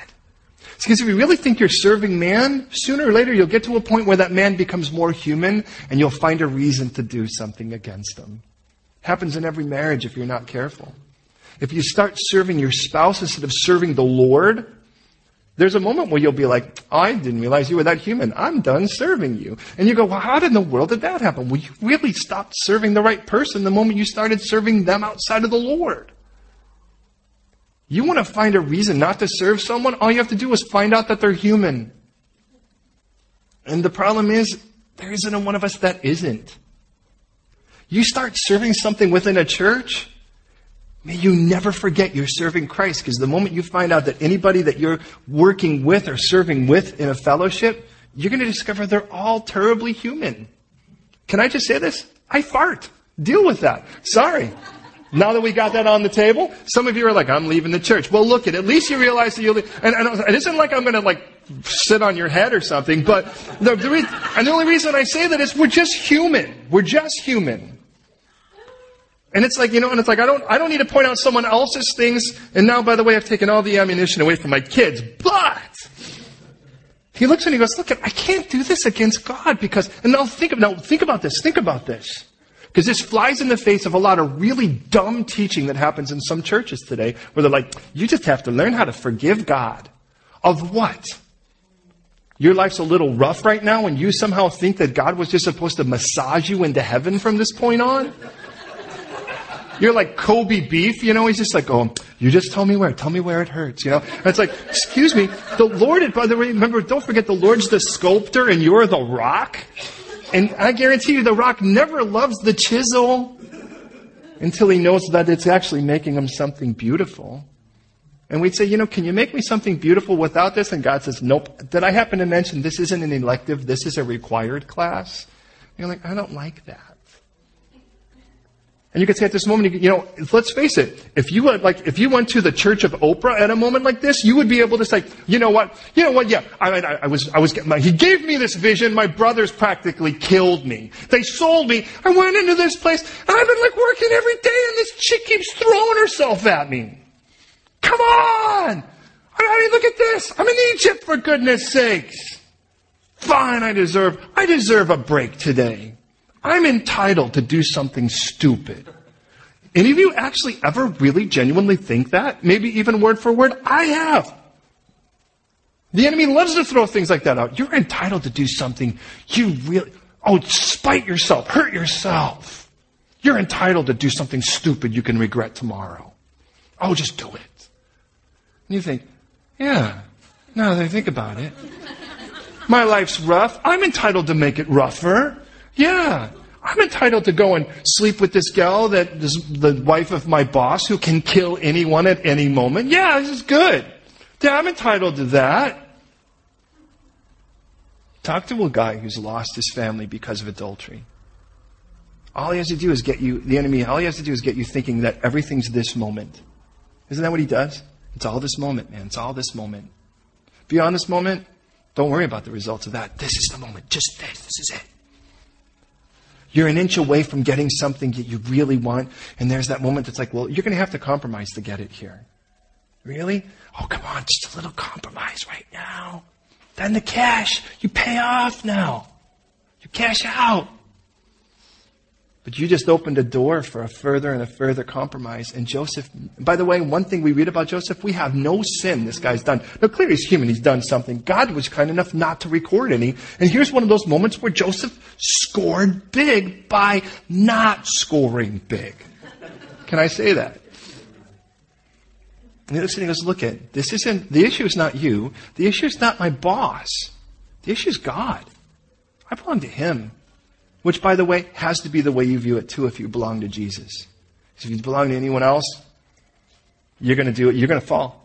Because if you really think you're serving man, sooner or later you'll get to a point where that man becomes more human and you'll find a reason to do something against him. Happens in every marriage if you're not careful. If you start serving your spouse instead of serving the Lord, there's a moment where you'll be like, I didn't realize you were that human. I'm done serving you. And you go, well, how in the world did that happen? Well, you really stopped serving the right person the moment you started serving them outside of the Lord. You want to find a reason not to serve someone? All you have to do is find out that they're human. And the problem is, there isn't a one of us that isn't. You start serving something within a church, may you never forget you're serving Christ because the moment you find out that anybody that you're working with or serving with in a fellowship, you're going to discover they're all terribly human. Can I just say this? I fart. Deal with that. Sorry. Now that we got that on the table, some of you are like, I'm leaving the church. Well, look at, it. at least you realize that you'll leave. And, and it isn't like I'm going to like sit on your head or something, but the, the re- and the only reason I say that is we're just human. We're just human. And it's like, you know, and it's like, I don't, I don't need to point out someone else's things. And now, by the way, I've taken all the ammunition away from my kids, but he looks and he goes, look, I can't do this against God because, and now think, of now think about this, think about this. Because this flies in the face of a lot of really dumb teaching that happens in some churches today, where they're like, you just have to learn how to forgive God. Of what? Your life's a little rough right now, and you somehow think that God was just supposed to massage you into heaven from this point on? You're like Kobe beef, you know? He's just like, oh, you just tell me where. Tell me where it hurts, you know? And it's like, excuse me, the Lord, by the way, remember, don't forget the Lord's the sculptor and you're the rock. And I guarantee you the rock never loves the chisel until he knows that it's actually making him something beautiful. And we'd say, you know, can you make me something beautiful without this? And God says, nope. Did I happen to mention this isn't an elective, this is a required class? And you're like, I don't like that. And you could say at this moment, you know, let's face it, if you went, like, if you went to the church of Oprah at a moment like this, you would be able to say, you know what, you know what, yeah, I, I, I was, I was, my, he gave me this vision, my brothers practically killed me. They sold me, I went into this place, and I've been like working every day, and this chick keeps throwing herself at me. Come on! I mean, look at this, I'm in Egypt for goodness sakes. Fine, I deserve, I deserve a break today. I'm entitled to do something stupid. Any of you actually ever really genuinely think that? Maybe even word for word? I have. The enemy loves to throw things like that out. You're entitled to do something you really, oh, spite yourself, hurt yourself. You're entitled to do something stupid you can regret tomorrow. Oh, just do it. And you think, yeah, now that I think about it, my life's rough. I'm entitled to make it rougher. Yeah. I'm entitled to go and sleep with this gal that is the wife of my boss who can kill anyone at any moment. Yeah, this is good. Yeah, I'm entitled to that. Talk to a guy who's lost his family because of adultery. All he has to do is get you, the enemy, all he has to do is get you thinking that everything's this moment. Isn't that what he does? It's all this moment, man. It's all this moment. Beyond this moment, don't worry about the results of that. This is the moment. Just this. This is it. You're an inch away from getting something that you really want, and there's that moment that's like, well, you're going to have to compromise to get it here. Really? Oh, come on, just a little compromise right now. Then the cash, you pay off now. You cash out. But you just opened a door for a further and a further compromise. And Joseph, by the way, one thing we read about Joseph, we have no sin this guy's done. Now clearly he's human, he's done something. God was kind enough not to record any. And here's one of those moments where Joseph scored big by not scoring big. Can I say that? And the other he goes, look at, this isn't, the issue is not you. The issue is not my boss. The issue is God. I belong to Him. Which, by the way, has to be the way you view it too if you belong to Jesus. If you belong to anyone else, you're going to do it. You're going to fall.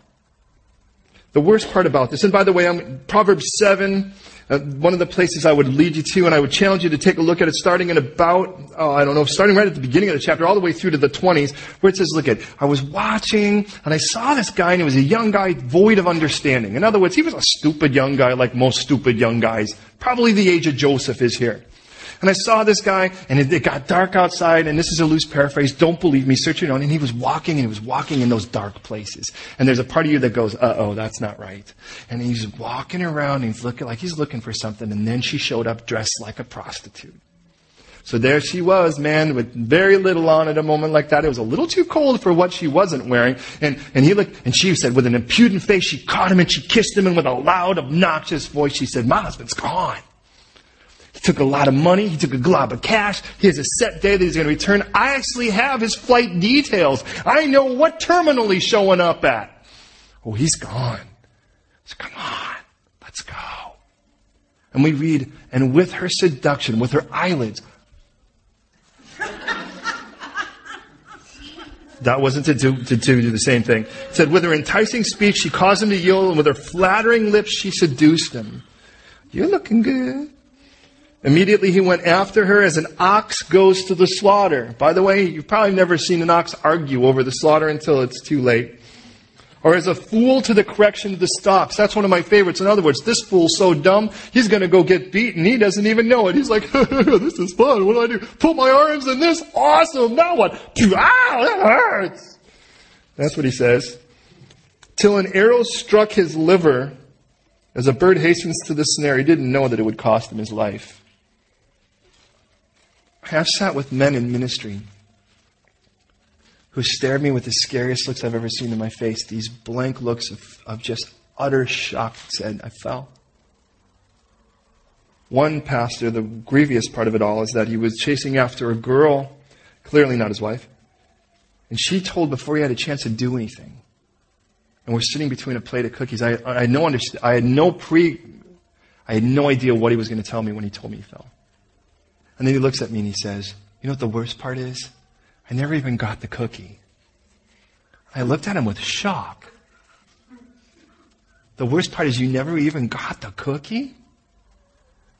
The worst part about this, and by the way, I'm, Proverbs 7, uh, one of the places I would lead you to, and I would challenge you to take a look at it starting in about, oh, I don't know, starting right at the beginning of the chapter, all the way through to the 20s, where it says, look at, I was watching, and I saw this guy, and he was a young guy void of understanding. In other words, he was a stupid young guy like most stupid young guys. Probably the age of Joseph is here. And I saw this guy, and it, it, got dark outside, and this is a loose paraphrase. Don't believe me, search it on. And he was walking, and he was walking in those dark places. And there's a part of you that goes, uh oh, that's not right. And he's walking around, and he's looking like he's looking for something, and then she showed up dressed like a prostitute. So there she was, man, with very little on at a moment like that. It was a little too cold for what she wasn't wearing. And, and he looked, and she said, with an impudent face, she caught him and she kissed him, and with a loud, obnoxious voice, she said, my husband's gone. He took a lot of money. He took a glob of cash. He has a set day that he's going to return. I actually have his flight details. I know what terminal he's showing up at. Oh, he's gone. So come on, let's go. And we read, and with her seduction, with her eyelids, That wasn't to do, to, to do the same thing. It said, with her enticing speech, she caused him to yield, and with her flattering lips, she seduced him. You're looking good. Immediately he went after her as an ox goes to the slaughter. By the way, you've probably never seen an ox argue over the slaughter until it's too late. Or as a fool to the correction of the stocks. That's one of my favorites. In other words, this fool's so dumb, he's gonna go get beaten. He doesn't even know it. He's like, this is fun. What do I do? Put my arms in this? Awesome. Now what? Ah, that hurts. That's what he says. Till an arrow struck his liver, as a bird hastens to the snare, he didn't know that it would cost him his life. I've sat with men in ministry who stared me with the scariest looks I've ever seen in my face. These blank looks of, of just utter shock said, I fell. One pastor, the grievous part of it all is that he was chasing after a girl, clearly not his wife, and she told before he had a chance to do anything. And we're sitting between a plate of cookies. I, I, no I had no pre, I had no idea what he was going to tell me when he told me he fell. And then he looks at me and he says, You know what the worst part is? I never even got the cookie. I looked at him with shock. The worst part is you never even got the cookie?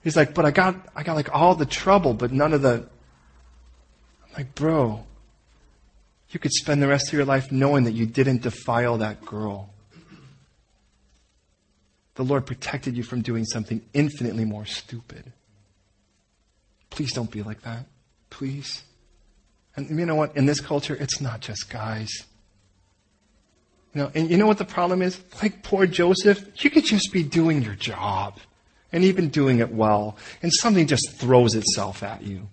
He's like, but I got, I got like all the trouble, but none of the. I'm like, bro, you could spend the rest of your life knowing that you didn't defile that girl. The Lord protected you from doing something infinitely more stupid. Please don't be like that. Please. And you know what? In this culture, it's not just guys. You know, and you know what the problem is? Like poor Joseph, you could just be doing your job and even doing it well, and something just throws itself at you.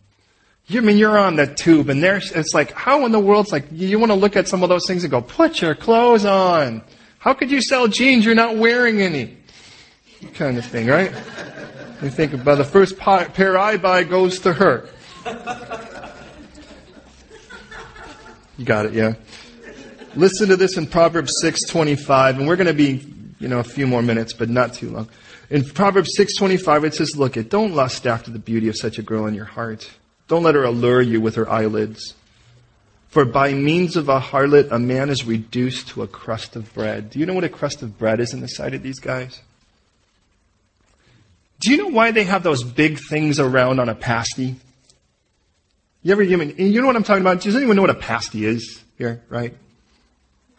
You I mean you're on the tube, and there's it's like how in the world's like you want to look at some of those things and go, put your clothes on. How could you sell jeans? You're not wearing any, kind of thing, right? You think about the first pair I buy goes to her. You got it, yeah. Listen to this in Proverbs 6:25, and we're going to be, you know, a few more minutes, but not too long. In Proverbs 6:25, it says, "Look, it don't lust after the beauty of such a girl in your heart. Don't let her allure you with her eyelids. For by means of a harlot, a man is reduced to a crust of bread." Do you know what a crust of bread is in the sight of these guys? Do you know why they have those big things around on a pasty? You ever, you, you know what I'm talking about? Does anyone know what a pasty is here, right?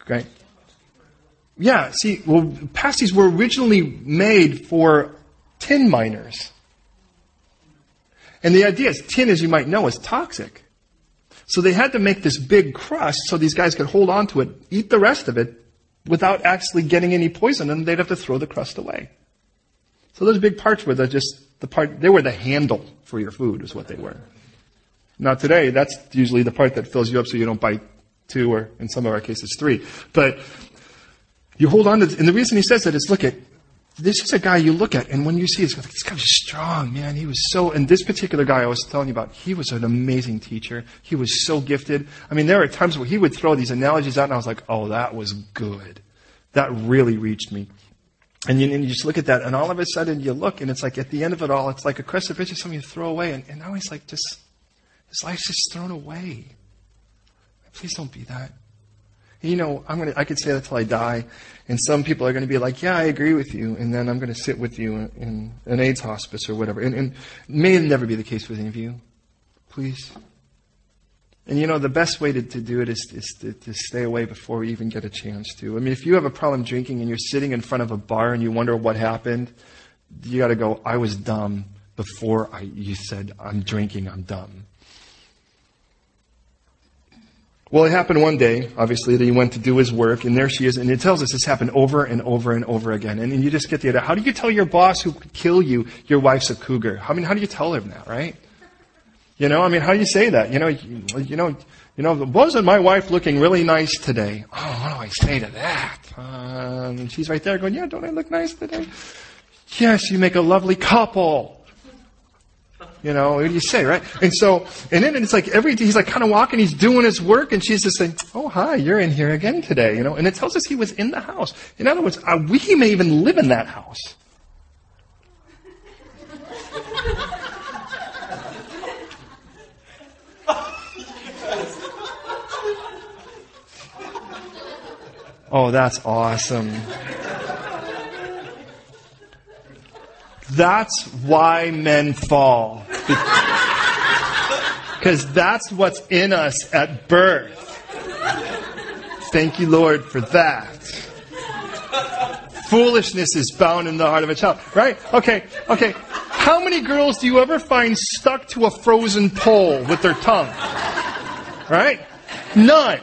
Great. Yeah, see, well, pasties were originally made for tin miners. And the idea is tin, as you might know, is toxic. So they had to make this big crust so these guys could hold on to it, eat the rest of it, without actually getting any poison, and they'd have to throw the crust away. So those big parts were the just the part they were the handle for your food is what they were. Now today, that's usually the part that fills you up so you don't bite two or in some of our cases three. But you hold on to and the reason he says that is look at this is a guy you look at, and when you see this, this guy strong, man. He was so, and this particular guy I was telling you about, he was an amazing teacher. He was so gifted. I mean, there are times where he would throw these analogies out, and I was like, oh, that was good. That really reached me. And you, and you just look at that, and all of a sudden you look, and it's like at the end of it all, it's like a of riches, something you throw away. And, and now he's like, just, his life's just thrown away. Please don't be that. And you know, I'm gonna, I could say that till I die, and some people are to be like, yeah, I agree with you, and then I'm to sit with you in, in an AIDS hospice or whatever. And, and may never be the case with any of you. Please. And you know, the best way to, to do it is, is to, to, stay away before we even get a chance to. I mean, if you have a problem drinking and you're sitting in front of a bar and you wonder what happened, you gotta go, I was dumb before I, you said, I'm drinking, I'm dumb. Well, it happened one day, obviously, that he went to do his work, and there she is, and it tells us this happened over and over and over again. And, and you just get the idea. How do you tell your boss who could kill you, your wife's a cougar? I mean, how do you tell him that, right? You know, I mean, how do you say that? You know, you, know, you know, wasn't my wife looking really nice today? Oh, what do I say to that? Um, she's right there going, yeah, don't I look nice today? Yes, you make a lovely couple. You know, what do you say, right? And so, and then it's like every day he's like kind of walking, he's doing his work, and she's just saying, "Oh, hi, you're in here again today," you know. And it tells us he was in the house. In other words, uh, we may even live in that house. Oh, that's awesome. That's why men fall. Because that's what's in us at birth. Thank you, Lord, for that. Foolishness is bound in the heart of a child. Right? Okay, okay. How many girls do you ever find stuck to a frozen pole with their tongue? Right? None.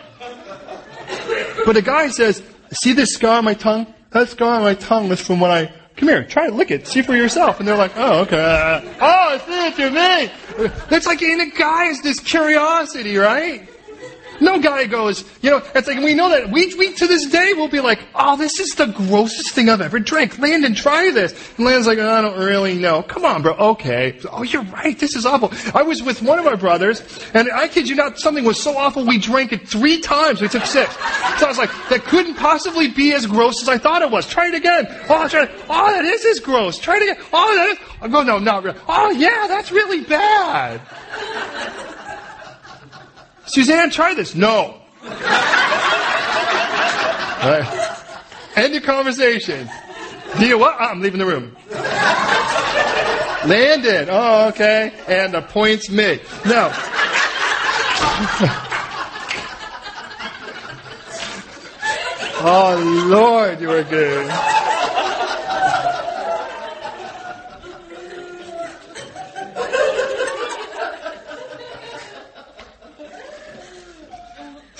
But a guy says, see this scar on my tongue? That scar on my tongue was from when I, come here, try to lick it, see for yourself. And they're like, oh, okay. Oh, see what you mean. It's like in a guy is this curiosity, right? No guy goes, you know, it's like we know that we, we to this day will be like, oh, this is the grossest thing I've ever drank. Landon, try this. And Landon's like, oh, I don't really know. Come on, bro. Okay. Oh, you're right. This is awful. I was with one of our brothers, and I kid you not, something was so awful we drank it three times. We took six. So I was like, that couldn't possibly be as gross as I thought it was. Try it again. Oh, try it. Oh, that is as gross. Try it again. Oh, that is. I go, no, not really. Oh, yeah, that's really bad. Suzanne, try this. No. right. End of conversation. Do you what? Uh, I'm leaving the room. Landon. Oh, okay. And the point's me. No. oh, Lord, you are good.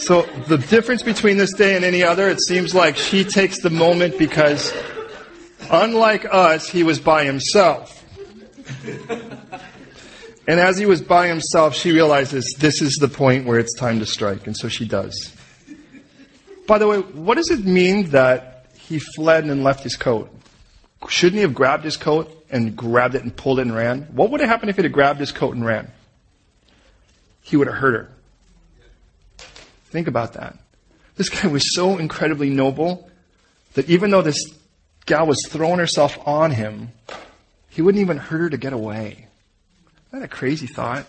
So the difference between this day and any other, it seems like she takes the moment because unlike us, he was by himself. And as he was by himself, she realizes this is the point where it's time to strike, and so she does. By the way, what does it mean that he fled and left his coat? Shouldn't he have grabbed his coat and grabbed it and pulled it and ran? What would have happened if he had grabbed his coat and ran? He would have hurt her. Think about that. This guy was so incredibly noble that even though this gal was throwing herself on him, he wouldn't even hurt her to get away. Isn't that a crazy thought?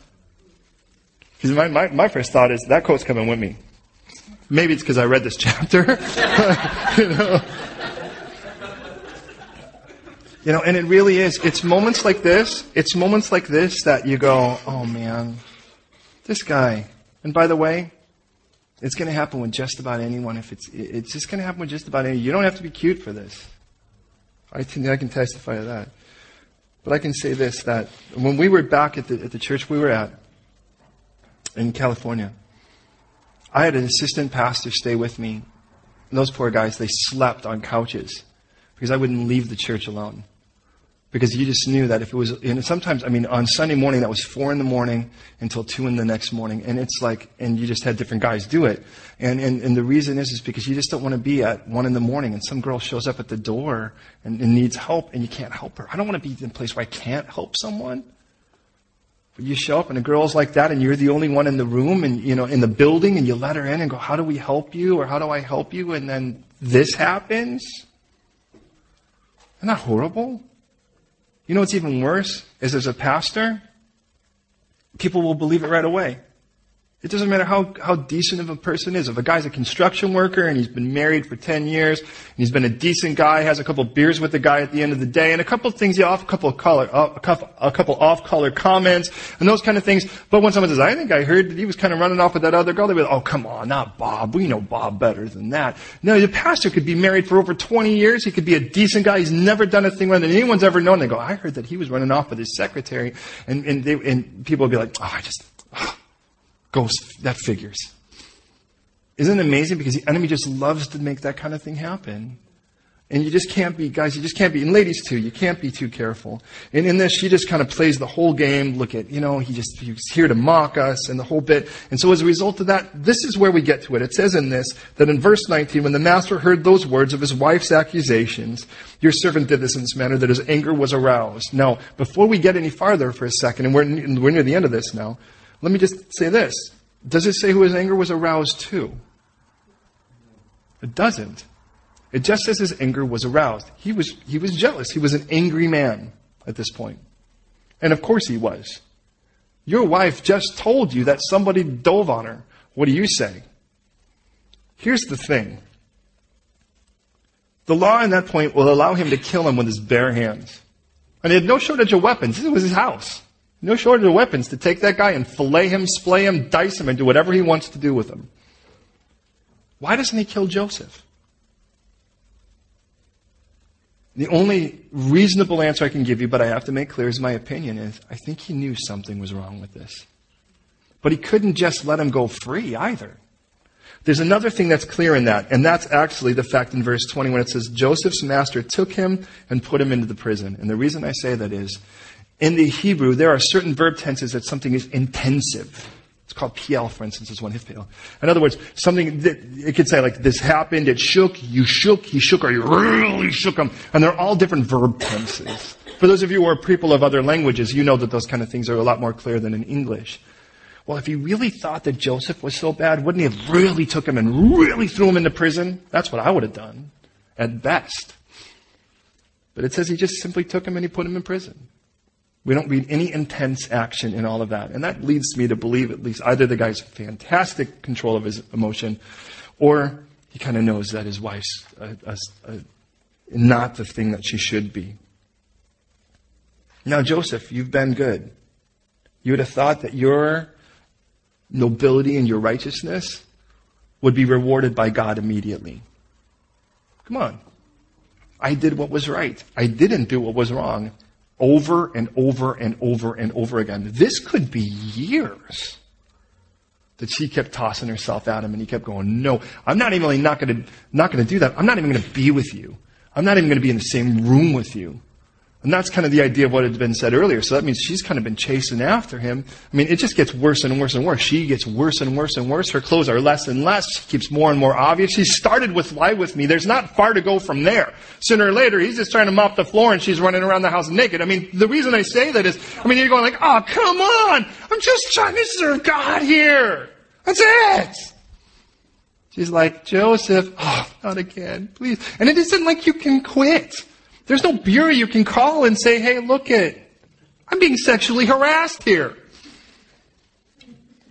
Because my, my, my first thought is that quote's coming with me. Maybe it's because I read this chapter. you know? You know, and it really is. It's moments like this, it's moments like this that you go, oh man, this guy. And by the way, it's going to happen with just about anyone. If it's, it's just going to happen with just about anyone. You don't have to be cute for this. I can, I can testify to that. But I can say this, that when we were back at the, at the church we were at in California, I had an assistant pastor stay with me. And those poor guys, they slept on couches because I wouldn't leave the church alone because you just knew that if it was, and sometimes, I mean, on Sunday morning, that was four in the morning until two in the next morning. And it's like, and you just had different guys do it. And, and, and the reason is, is because you just don't want to be at one in the morning and some girl shows up at the door and, and needs help and you can't help her. I don't want to be in a place where I can't help someone. But you show up and a girl's like that and you're the only one in the room and, you know, in the building and you let her in and go, how do we help you? Or how do I help you? And then this happens. Isn't that horrible? You know what's even worse? Is as a pastor, people will believe it right away. It doesn't matter how, how decent of a person is. If a guy's a construction worker and he's been married for 10 years and he's been a decent guy, has a couple beers with the guy at the end of the day and a couple of things, off, a couple of color, uh, a couple, a couple off-color comments and those kind of things. But when someone says, I think I heard that he was kind of running off with that other girl, they like, oh, come on, not Bob. We know Bob better than that. No, the pastor could be married for over 20 years. He could be a decent guy. He's never done a thing wrong that anyone's ever known. They go, I heard that he was running off with his secretary. And, and, they, and people would be like, oh, I just, goes, that figures. Isn't it amazing? Because the enemy just loves to make that kind of thing happen. And you just can't be, guys, you just can't be, and ladies too, you can't be too careful. And in this, she just kind of plays the whole game. Look at, you know, he just, he's here to mock us and the whole bit. And so as a result of that, this is where we get to it. It says in this, that in verse 19, when the master heard those words of his wife's accusations, your servant did this in this manner that his anger was aroused. Now, before we get any farther for a second, and we're, we're near the end of this now, let me just say this. Does it say who his anger was aroused to? It doesn't. It just says his anger was aroused. He was, he was jealous. He was an angry man at this point. And of course he was. Your wife just told you that somebody dove on her. What do you say? Here's the thing. The law in that point will allow him to kill him with his bare hands. And he had no shortage of weapons. This was his house. No shortage of weapons to take that guy and fillet him, splay him, dice him, and do whatever he wants to do with him. Why doesn't he kill Joseph? The only reasonable answer I can give you, but I have to make clear, is my opinion is I think he knew something was wrong with this. But he couldn't just let him go free either. There's another thing that's clear in that, and that's actually the fact in verse 20 when it says, Joseph's master took him and put him into the prison. And the reason I say that is in the Hebrew, there are certain verb tenses that something is intensive. It's called Piel, for instance, is one Hiphil. In other words, something that it could say like this happened, it shook, you shook, he shook, or you really shook him. And they're all different verb tenses. For those of you who are people of other languages, you know that those kind of things are a lot more clear than in English. Well, if he really thought that Joseph was so bad, wouldn't he have really took him and really threw him into prison? That's what I would have done, at best. But it says he just simply took him and he put him in prison. We don't read any intense action in all of that. And that leads me to believe at least either the guy's fantastic control of his emotion or he kind of knows that his wife's a, a, a, not the thing that she should be. Now, Joseph, you've been good. You would have thought that your nobility and your righteousness would be rewarded by God immediately. Come on. I did what was right. I didn't do what was wrong over and over and over and over again. This could be years that she kept tossing herself at him and he kept going, no, I'm not even not going to, not going to do that. I'm not even going to be with you. I'm not even going to be in the same room with you. And that's kind of the idea of what had been said earlier. So that means she's kind of been chasing after him. I mean, it just gets worse and worse and worse. She gets worse and worse and worse. Her clothes are less and less. She keeps more and more obvious. She started with lie with me. There's not far to go from there. Sooner or later, he's just trying to mop the floor and she's running around the house naked. I mean, the reason I say that is, I mean, you're going like, oh, come on. I'm just trying to serve God here. That's it. She's like, Joseph, oh, not again, please. And it isn't like you can quit. There's no bureau you can call and say, hey, look it. I'm being sexually harassed here.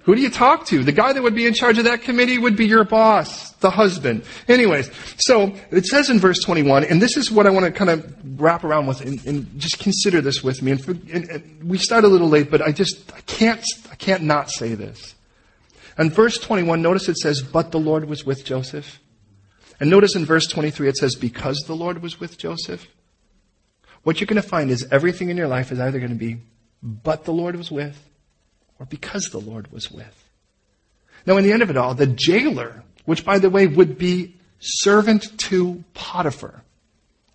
Who do you talk to? The guy that would be in charge of that committee would be your boss, the husband. Anyways, so it says in verse 21, and this is what I want to kind of wrap around with and, and just consider this with me. And, for, and, and we start a little late, but I just, I can't, I can't not say this. And verse 21, notice it says, but the Lord was with Joseph. And notice in verse 23, it says, because the Lord was with Joseph what you're going to find is everything in your life is either going to be, but the Lord was with, or because the Lord was with. Now, in the end of it all, the jailer, which by the way would be servant to Potiphar.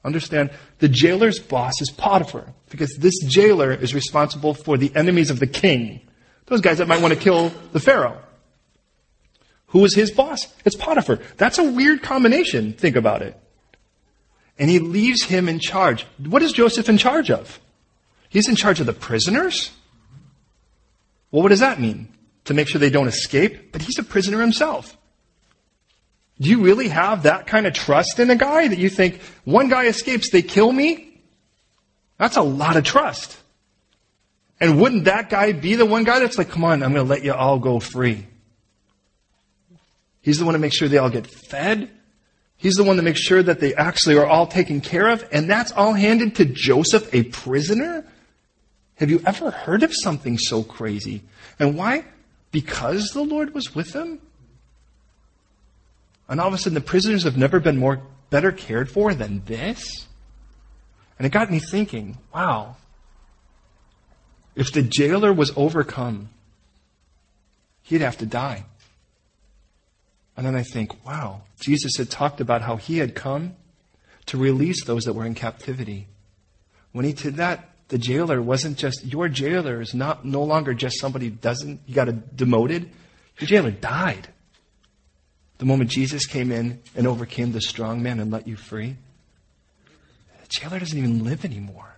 Understand, the jailer's boss is Potiphar, because this jailer is responsible for the enemies of the king. Those guys that might want to kill the Pharaoh. Who is his boss? It's Potiphar. That's a weird combination. Think about it and he leaves him in charge. What is Joseph in charge of? He's in charge of the prisoners? Well, what does that mean? To make sure they don't escape? But he's a prisoner himself. Do you really have that kind of trust in a guy that you think, one guy escapes, they kill me? That's a lot of trust. And wouldn't that guy be the one guy that's like, come on, I'm going to let you all go free? He's the one to make sure they all get fed. He's the one that makes sure that they actually are all taken care of. And that's all handed to Joseph, a prisoner? Have you ever heard of something so crazy? And why? Because the Lord was with him? And all of a sudden the prisoners have never been more better cared for than this? And it got me thinking, wow, if the jailer was overcome, he'd have to die. And then I think, wow, Jesus had talked about how he had come to release those that were in captivity. When he did that, the jailer wasn't just, your jailer is not, no longer just somebody doesn't, you got a demoted. Your jailer died. The moment Jesus came in and overcame the strong man and let you free, the jailer doesn't even live anymore.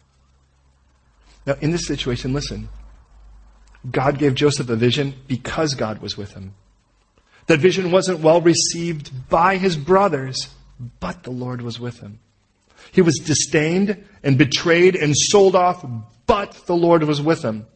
Now, in this situation, listen. God gave Joseph a vision because God was with him. That vision wasn't well received by his brothers, but the Lord was with him. He was disdained and betrayed and sold off, but the Lord was with him.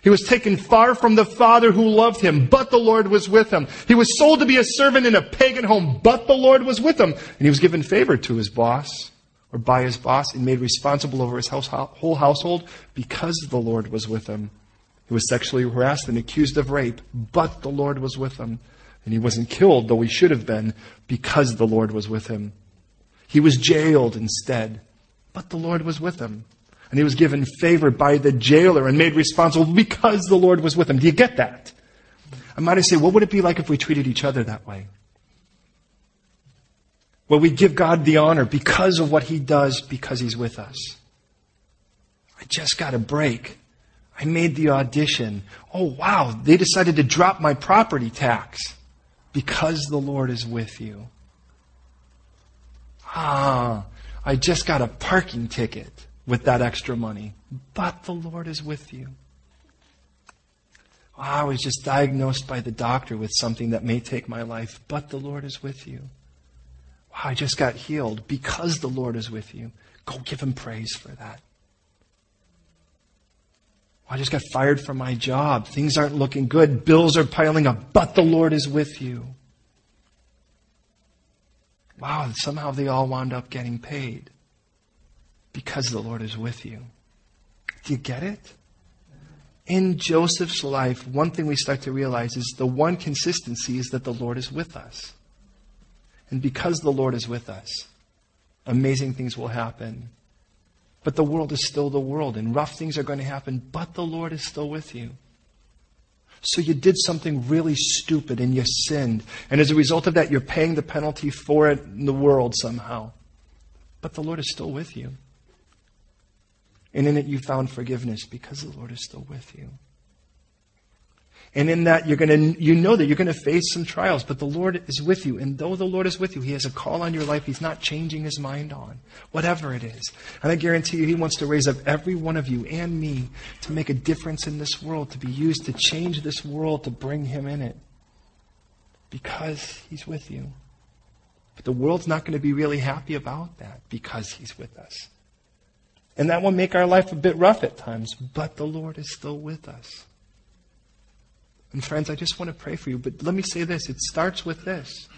He was taken far from the Father who loved him, but the Lord was with him. He was sold to be a servant in a pagan home, but the Lord was with him. And he was given favor to his boss or by his boss and made responsible over his house, whole household because the Lord was with him. He was sexually harassed and accused of rape, but the Lord was with him. And he wasn't killed, though he should have been, because the Lord was with him. He was jailed instead, but the Lord was with him. And he was given favor by the jailer and made responsible because the Lord was with him. Do you get that? I might say, what would it be like if we treated each other that way? Well, we give God the honor because of what He does, because He's with us. I just got a break. I made the audition. Oh wow, they decided to drop my property tax because the Lord is with you. Ah, I just got a parking ticket with that extra money, but the Lord is with you. I was just diagnosed by the doctor with something that may take my life, but the Lord is with you. I just got healed because the Lord is with you. Go give him praise for that. I just got fired from my job. Things aren't looking good. Bills are piling up, but the Lord is with you. Wow, somehow they all wound up getting paid because the Lord is with you. Do you get it? In Joseph's life, one thing we start to realize is the one consistency is that the Lord is with us. And because the Lord is with us, amazing things will happen. But the world is still the world, and rough things are going to happen, but the Lord is still with you. So you did something really stupid and you sinned. And as a result of that, you're paying the penalty for it in the world somehow. But the Lord is still with you. And in it, you found forgiveness because the Lord is still with you. And in that, you're going to, you know that you're going to face some trials, but the Lord is with you. And though the Lord is with you, He has a call on your life He's not changing His mind on, whatever it is. And I guarantee you, He wants to raise up every one of you and me to make a difference in this world, to be used to change this world, to bring Him in it. Because He's with you. But the world's not going to be really happy about that because He's with us. And that will make our life a bit rough at times, but the Lord is still with us. And friends, I just want to pray for you. But let me say this it starts with this.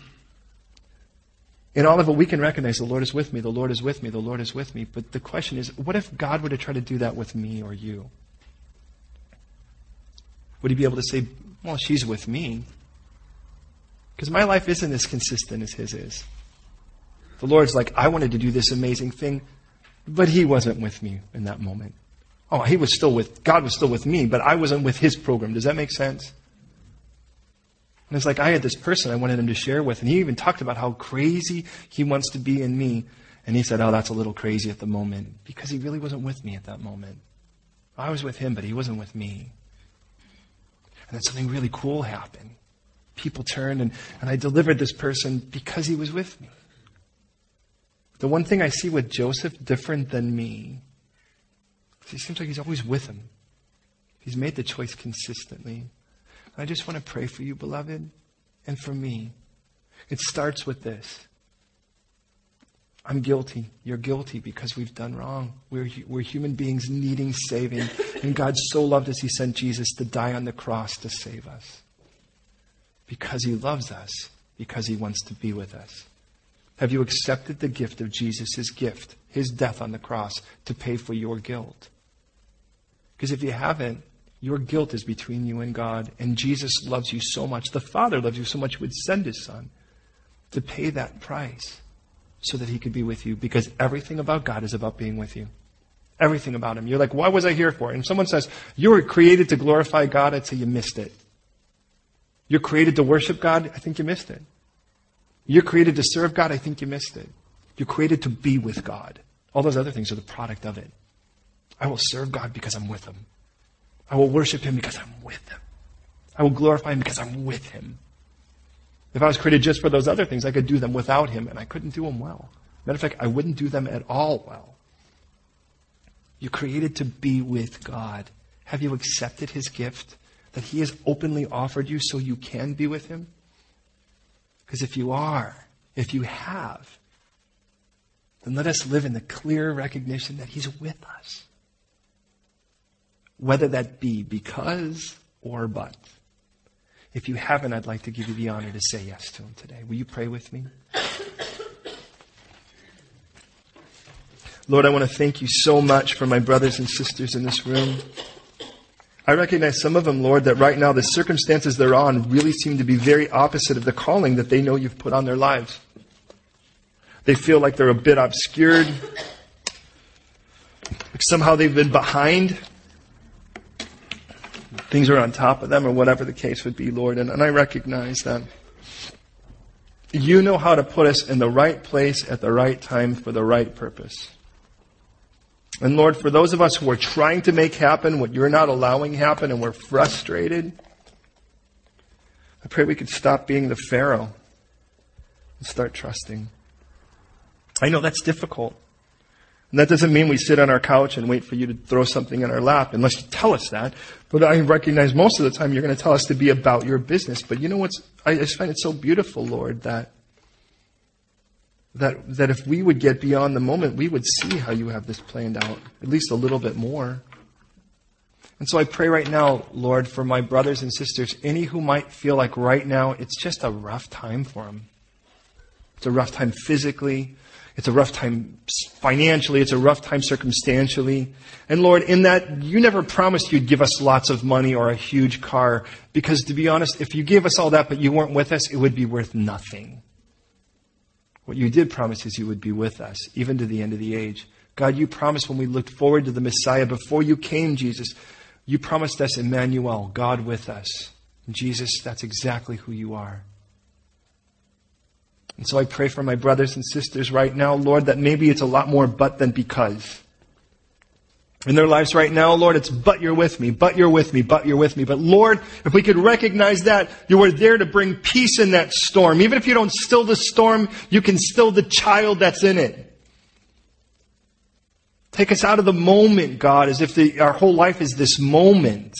In all of it, we can recognize the Lord is with me, the Lord is with me, the Lord is with me. But the question is, what if God were to try to do that with me or you? Would he be able to say, well, she's with me? Because my life isn't as consistent as his is. The Lord's like, I wanted to do this amazing thing, but he wasn't with me in that moment. Oh, he was still with, God was still with me, but I wasn't with his program. Does that make sense? And it's like I had this person I wanted him to share with, and he even talked about how crazy he wants to be in me. And he said, Oh, that's a little crazy at the moment, because he really wasn't with me at that moment. I was with him, but he wasn't with me. And then something really cool happened. People turned, and, and I delivered this person because he was with me. The one thing I see with Joseph different than me, he seems like he's always with him. He's made the choice consistently. I just want to pray for you, beloved, and for me. It starts with this. I'm guilty. You're guilty because we've done wrong. We're, we're human beings needing saving. And God so loved us, He sent Jesus to die on the cross to save us. Because He loves us, because He wants to be with us. Have you accepted the gift of Jesus, His gift, His death on the cross, to pay for your guilt? Because if you haven't, your guilt is between you and God. And Jesus loves you so much. The Father loves you so much, He would send His Son to pay that price so that he could be with you because everything about God is about being with you. Everything about him. You're like, why was I here for? And someone says, you were created to glorify God, I'd say you missed it. You're created to worship God, I think you missed it. You're created to serve God, I think you missed it. You're created to be with God. All those other things are the product of it. I will serve God because I'm with him. I will worship him because I'm with him. I will glorify him because I'm with him. If I was created just for those other things, I could do them without him, and I couldn't do them well. Matter of fact, I wouldn't do them at all well. You're created to be with God. Have you accepted his gift that he has openly offered you so you can be with him? Because if you are, if you have, then let us live in the clear recognition that he's with us. Whether that be because or but. If you haven't, I'd like to give you the honor to say yes to Him today. Will you pray with me? Lord, I want to thank you so much for my brothers and sisters in this room. I recognize some of them, Lord, that right now the circumstances they're on really seem to be very opposite of the calling that they know you've put on their lives. They feel like they're a bit obscured. Like somehow they've been behind things are on top of them or whatever the case would be, Lord. And, and I recognize that. You know how to put us in the right place at the right time for the right purpose. And Lord, for those of us who are trying to make happen what you're not allowing happen and we're frustrated, I pray we could stop being the Pharaoh and start trusting. I know that's difficult. And that doesn't mean we sit on our couch and wait for you to throw something in our lap, unless you tell us that. But I recognize most of the time you're going to tell us to be about your business. But you know what's, I just find it so beautiful, Lord, that, that, that if we would get beyond the moment, we would see how you have this planned out, at least a little bit more. And so I pray right now, Lord, for my brothers and sisters, any who might feel like right now it's just a rough time for them. It's a rough time physically. It's a rough time financially. It's a rough time circumstantially. And Lord, in that, you never promised you'd give us lots of money or a huge car. Because to be honest, if you gave us all that but you weren't with us, it would be worth nothing. What you did promise is you would be with us, even to the end of the age. God, you promised when we looked forward to the Messiah before you came, Jesus, you promised us Emmanuel, God with us. And Jesus, that's exactly who you are. And so I pray for my brothers and sisters right now, Lord, that maybe it's a lot more but than because. In their lives right now, Lord, it's but you're with me, but you're with me, but you're with me. But Lord, if we could recognize that, you are there to bring peace in that storm. Even if you don't still the storm, you can still the child that's in it. Take us out of the moment, God, as if the, our whole life is this moment.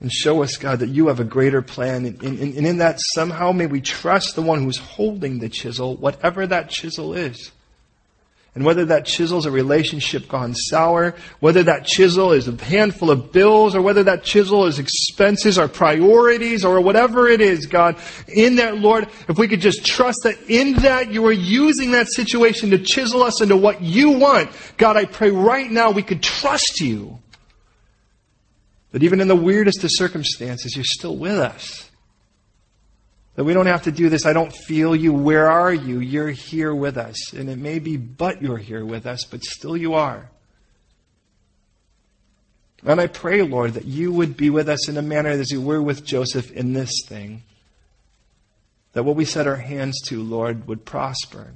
And show us, God, that you have a greater plan. And, and, and, in that, somehow, may we trust the one who's holding the chisel, whatever that chisel is. And whether that chisel is a relationship gone sour, whether that chisel is a handful of bills, or whether that chisel is expenses or priorities, or whatever it is, God, in that, Lord, if we could just trust that in that you are using that situation to chisel us into what you want, God, I pray right now we could trust you that even in the weirdest of circumstances, you're still with us. That we don't have to do this. I don't feel you. Where are you? You're here with us. And it may be but you're here with us, but still you are. And I pray, Lord, that you would be with us in a manner as you were with Joseph in this thing. That what we set our hands to, Lord, would prosper.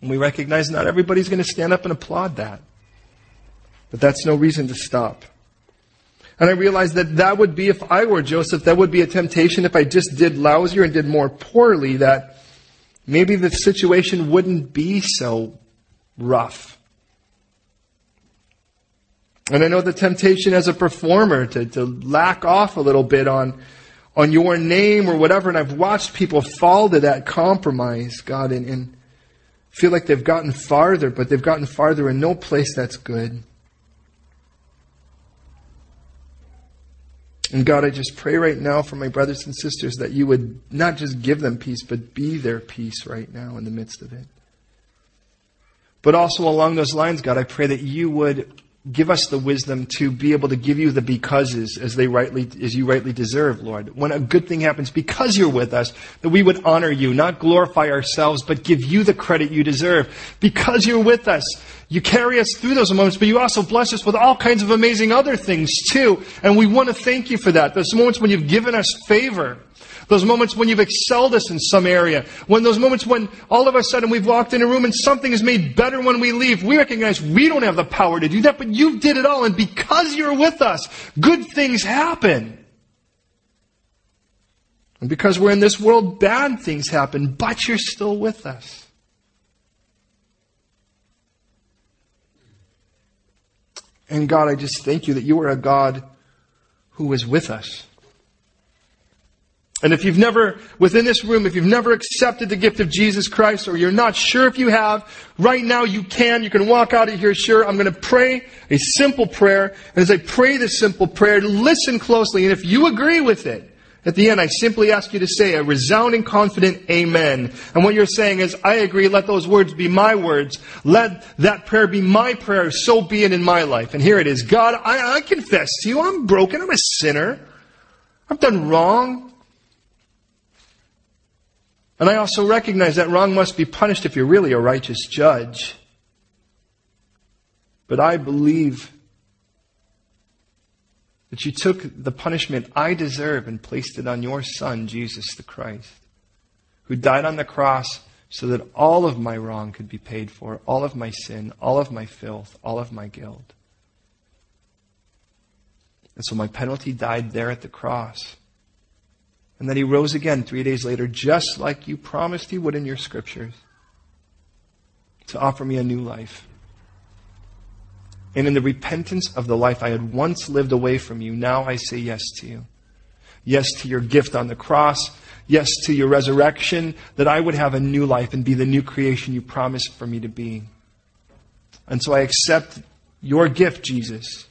And we recognize not everybody's going to stand up and applaud that. But that's no reason to stop. And I realized that that would be, if I were Joseph, that would be a temptation if I just did lousier and did more poorly, that maybe the situation wouldn't be so rough. And I know the temptation as a performer to, to lack off a little bit on, on your name or whatever, and I've watched people fall to that compromise, God, and, and feel like they've gotten farther, but they've gotten farther in no place that's good. And God, I just pray right now for my brothers and sisters that you would not just give them peace, but be their peace right now in the midst of it. But also along those lines, God, I pray that you would give us the wisdom to be able to give you the becauses as they rightly, as you rightly deserve, Lord. When a good thing happens because you're with us, that we would honor you, not glorify ourselves, but give you the credit you deserve. Because you're with us, you carry us through those moments, but you also bless us with all kinds of amazing other things too. And we want to thank you for that. Those moments when you've given us favor. Those moments when you've excelled us in some area. When those moments when all of a sudden we've walked in a room and something is made better when we leave. We recognize we don't have the power to do that, but you did it all. And because you're with us, good things happen. And because we're in this world, bad things happen, but you're still with us. And God, I just thank you that you are a God who is with us. And if you've never, within this room, if you've never accepted the gift of Jesus Christ, or you're not sure if you have, right now you can. You can walk out of here sure. I'm going to pray a simple prayer. And as I pray this simple prayer, listen closely. And if you agree with it, at the end, I simply ask you to say a resounding, confident amen. And what you're saying is, I agree, let those words be my words. Let that prayer be my prayer, so be it in my life. And here it is. God, I, I confess to you, I'm broken, I'm a sinner. I've done wrong. And I also recognize that wrong must be punished if you're really a righteous judge. But I believe that you took the punishment I deserve and placed it on your Son, Jesus the Christ, who died on the cross so that all of my wrong could be paid for, all of my sin, all of my filth, all of my guilt. And so my penalty died there at the cross. And then he rose again three days later, just like you promised he would in your scriptures, to offer me a new life. And in the repentance of the life I had once lived away from you, now I say yes to you. Yes to your gift on the cross. Yes to your resurrection, that I would have a new life and be the new creation you promised for me to be. And so I accept your gift, Jesus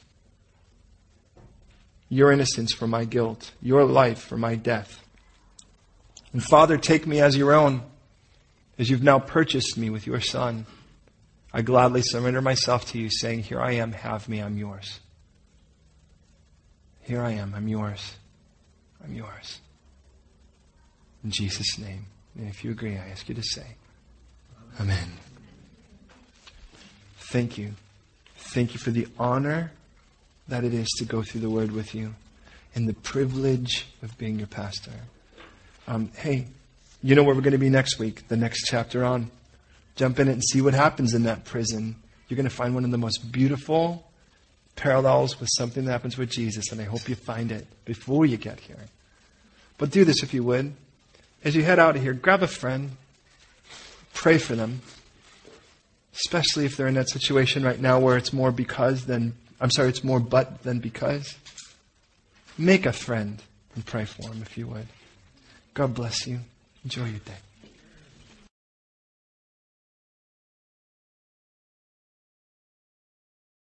your innocence for my guilt, your life for my death. And Father, take me as your own, as you've now purchased me with your Son. I gladly surrender myself to you, saying, Here I am, have me, I'm yours. Here I am, I'm yours. I'm yours. In Jesus' name. And if you agree, I ask you to say, Amen. Thank you. Thank you for the honor that it is to go through the Word with you and the privilege of being your pastor. Um, hey, you know where we're going to be next week, the next chapter on. Jump in it and see what happens in that prison. You're going to find one of the most beautiful parallels with something that happens with Jesus, and I hope you find it before you get here. But do this if you would. As you head out of here, grab a friend, pray for them, especially if they're in that situation right now where it's more because than I'm sorry, it's more but than because. Make a friend and pray for him if you would. God bless you. Enjoy your day.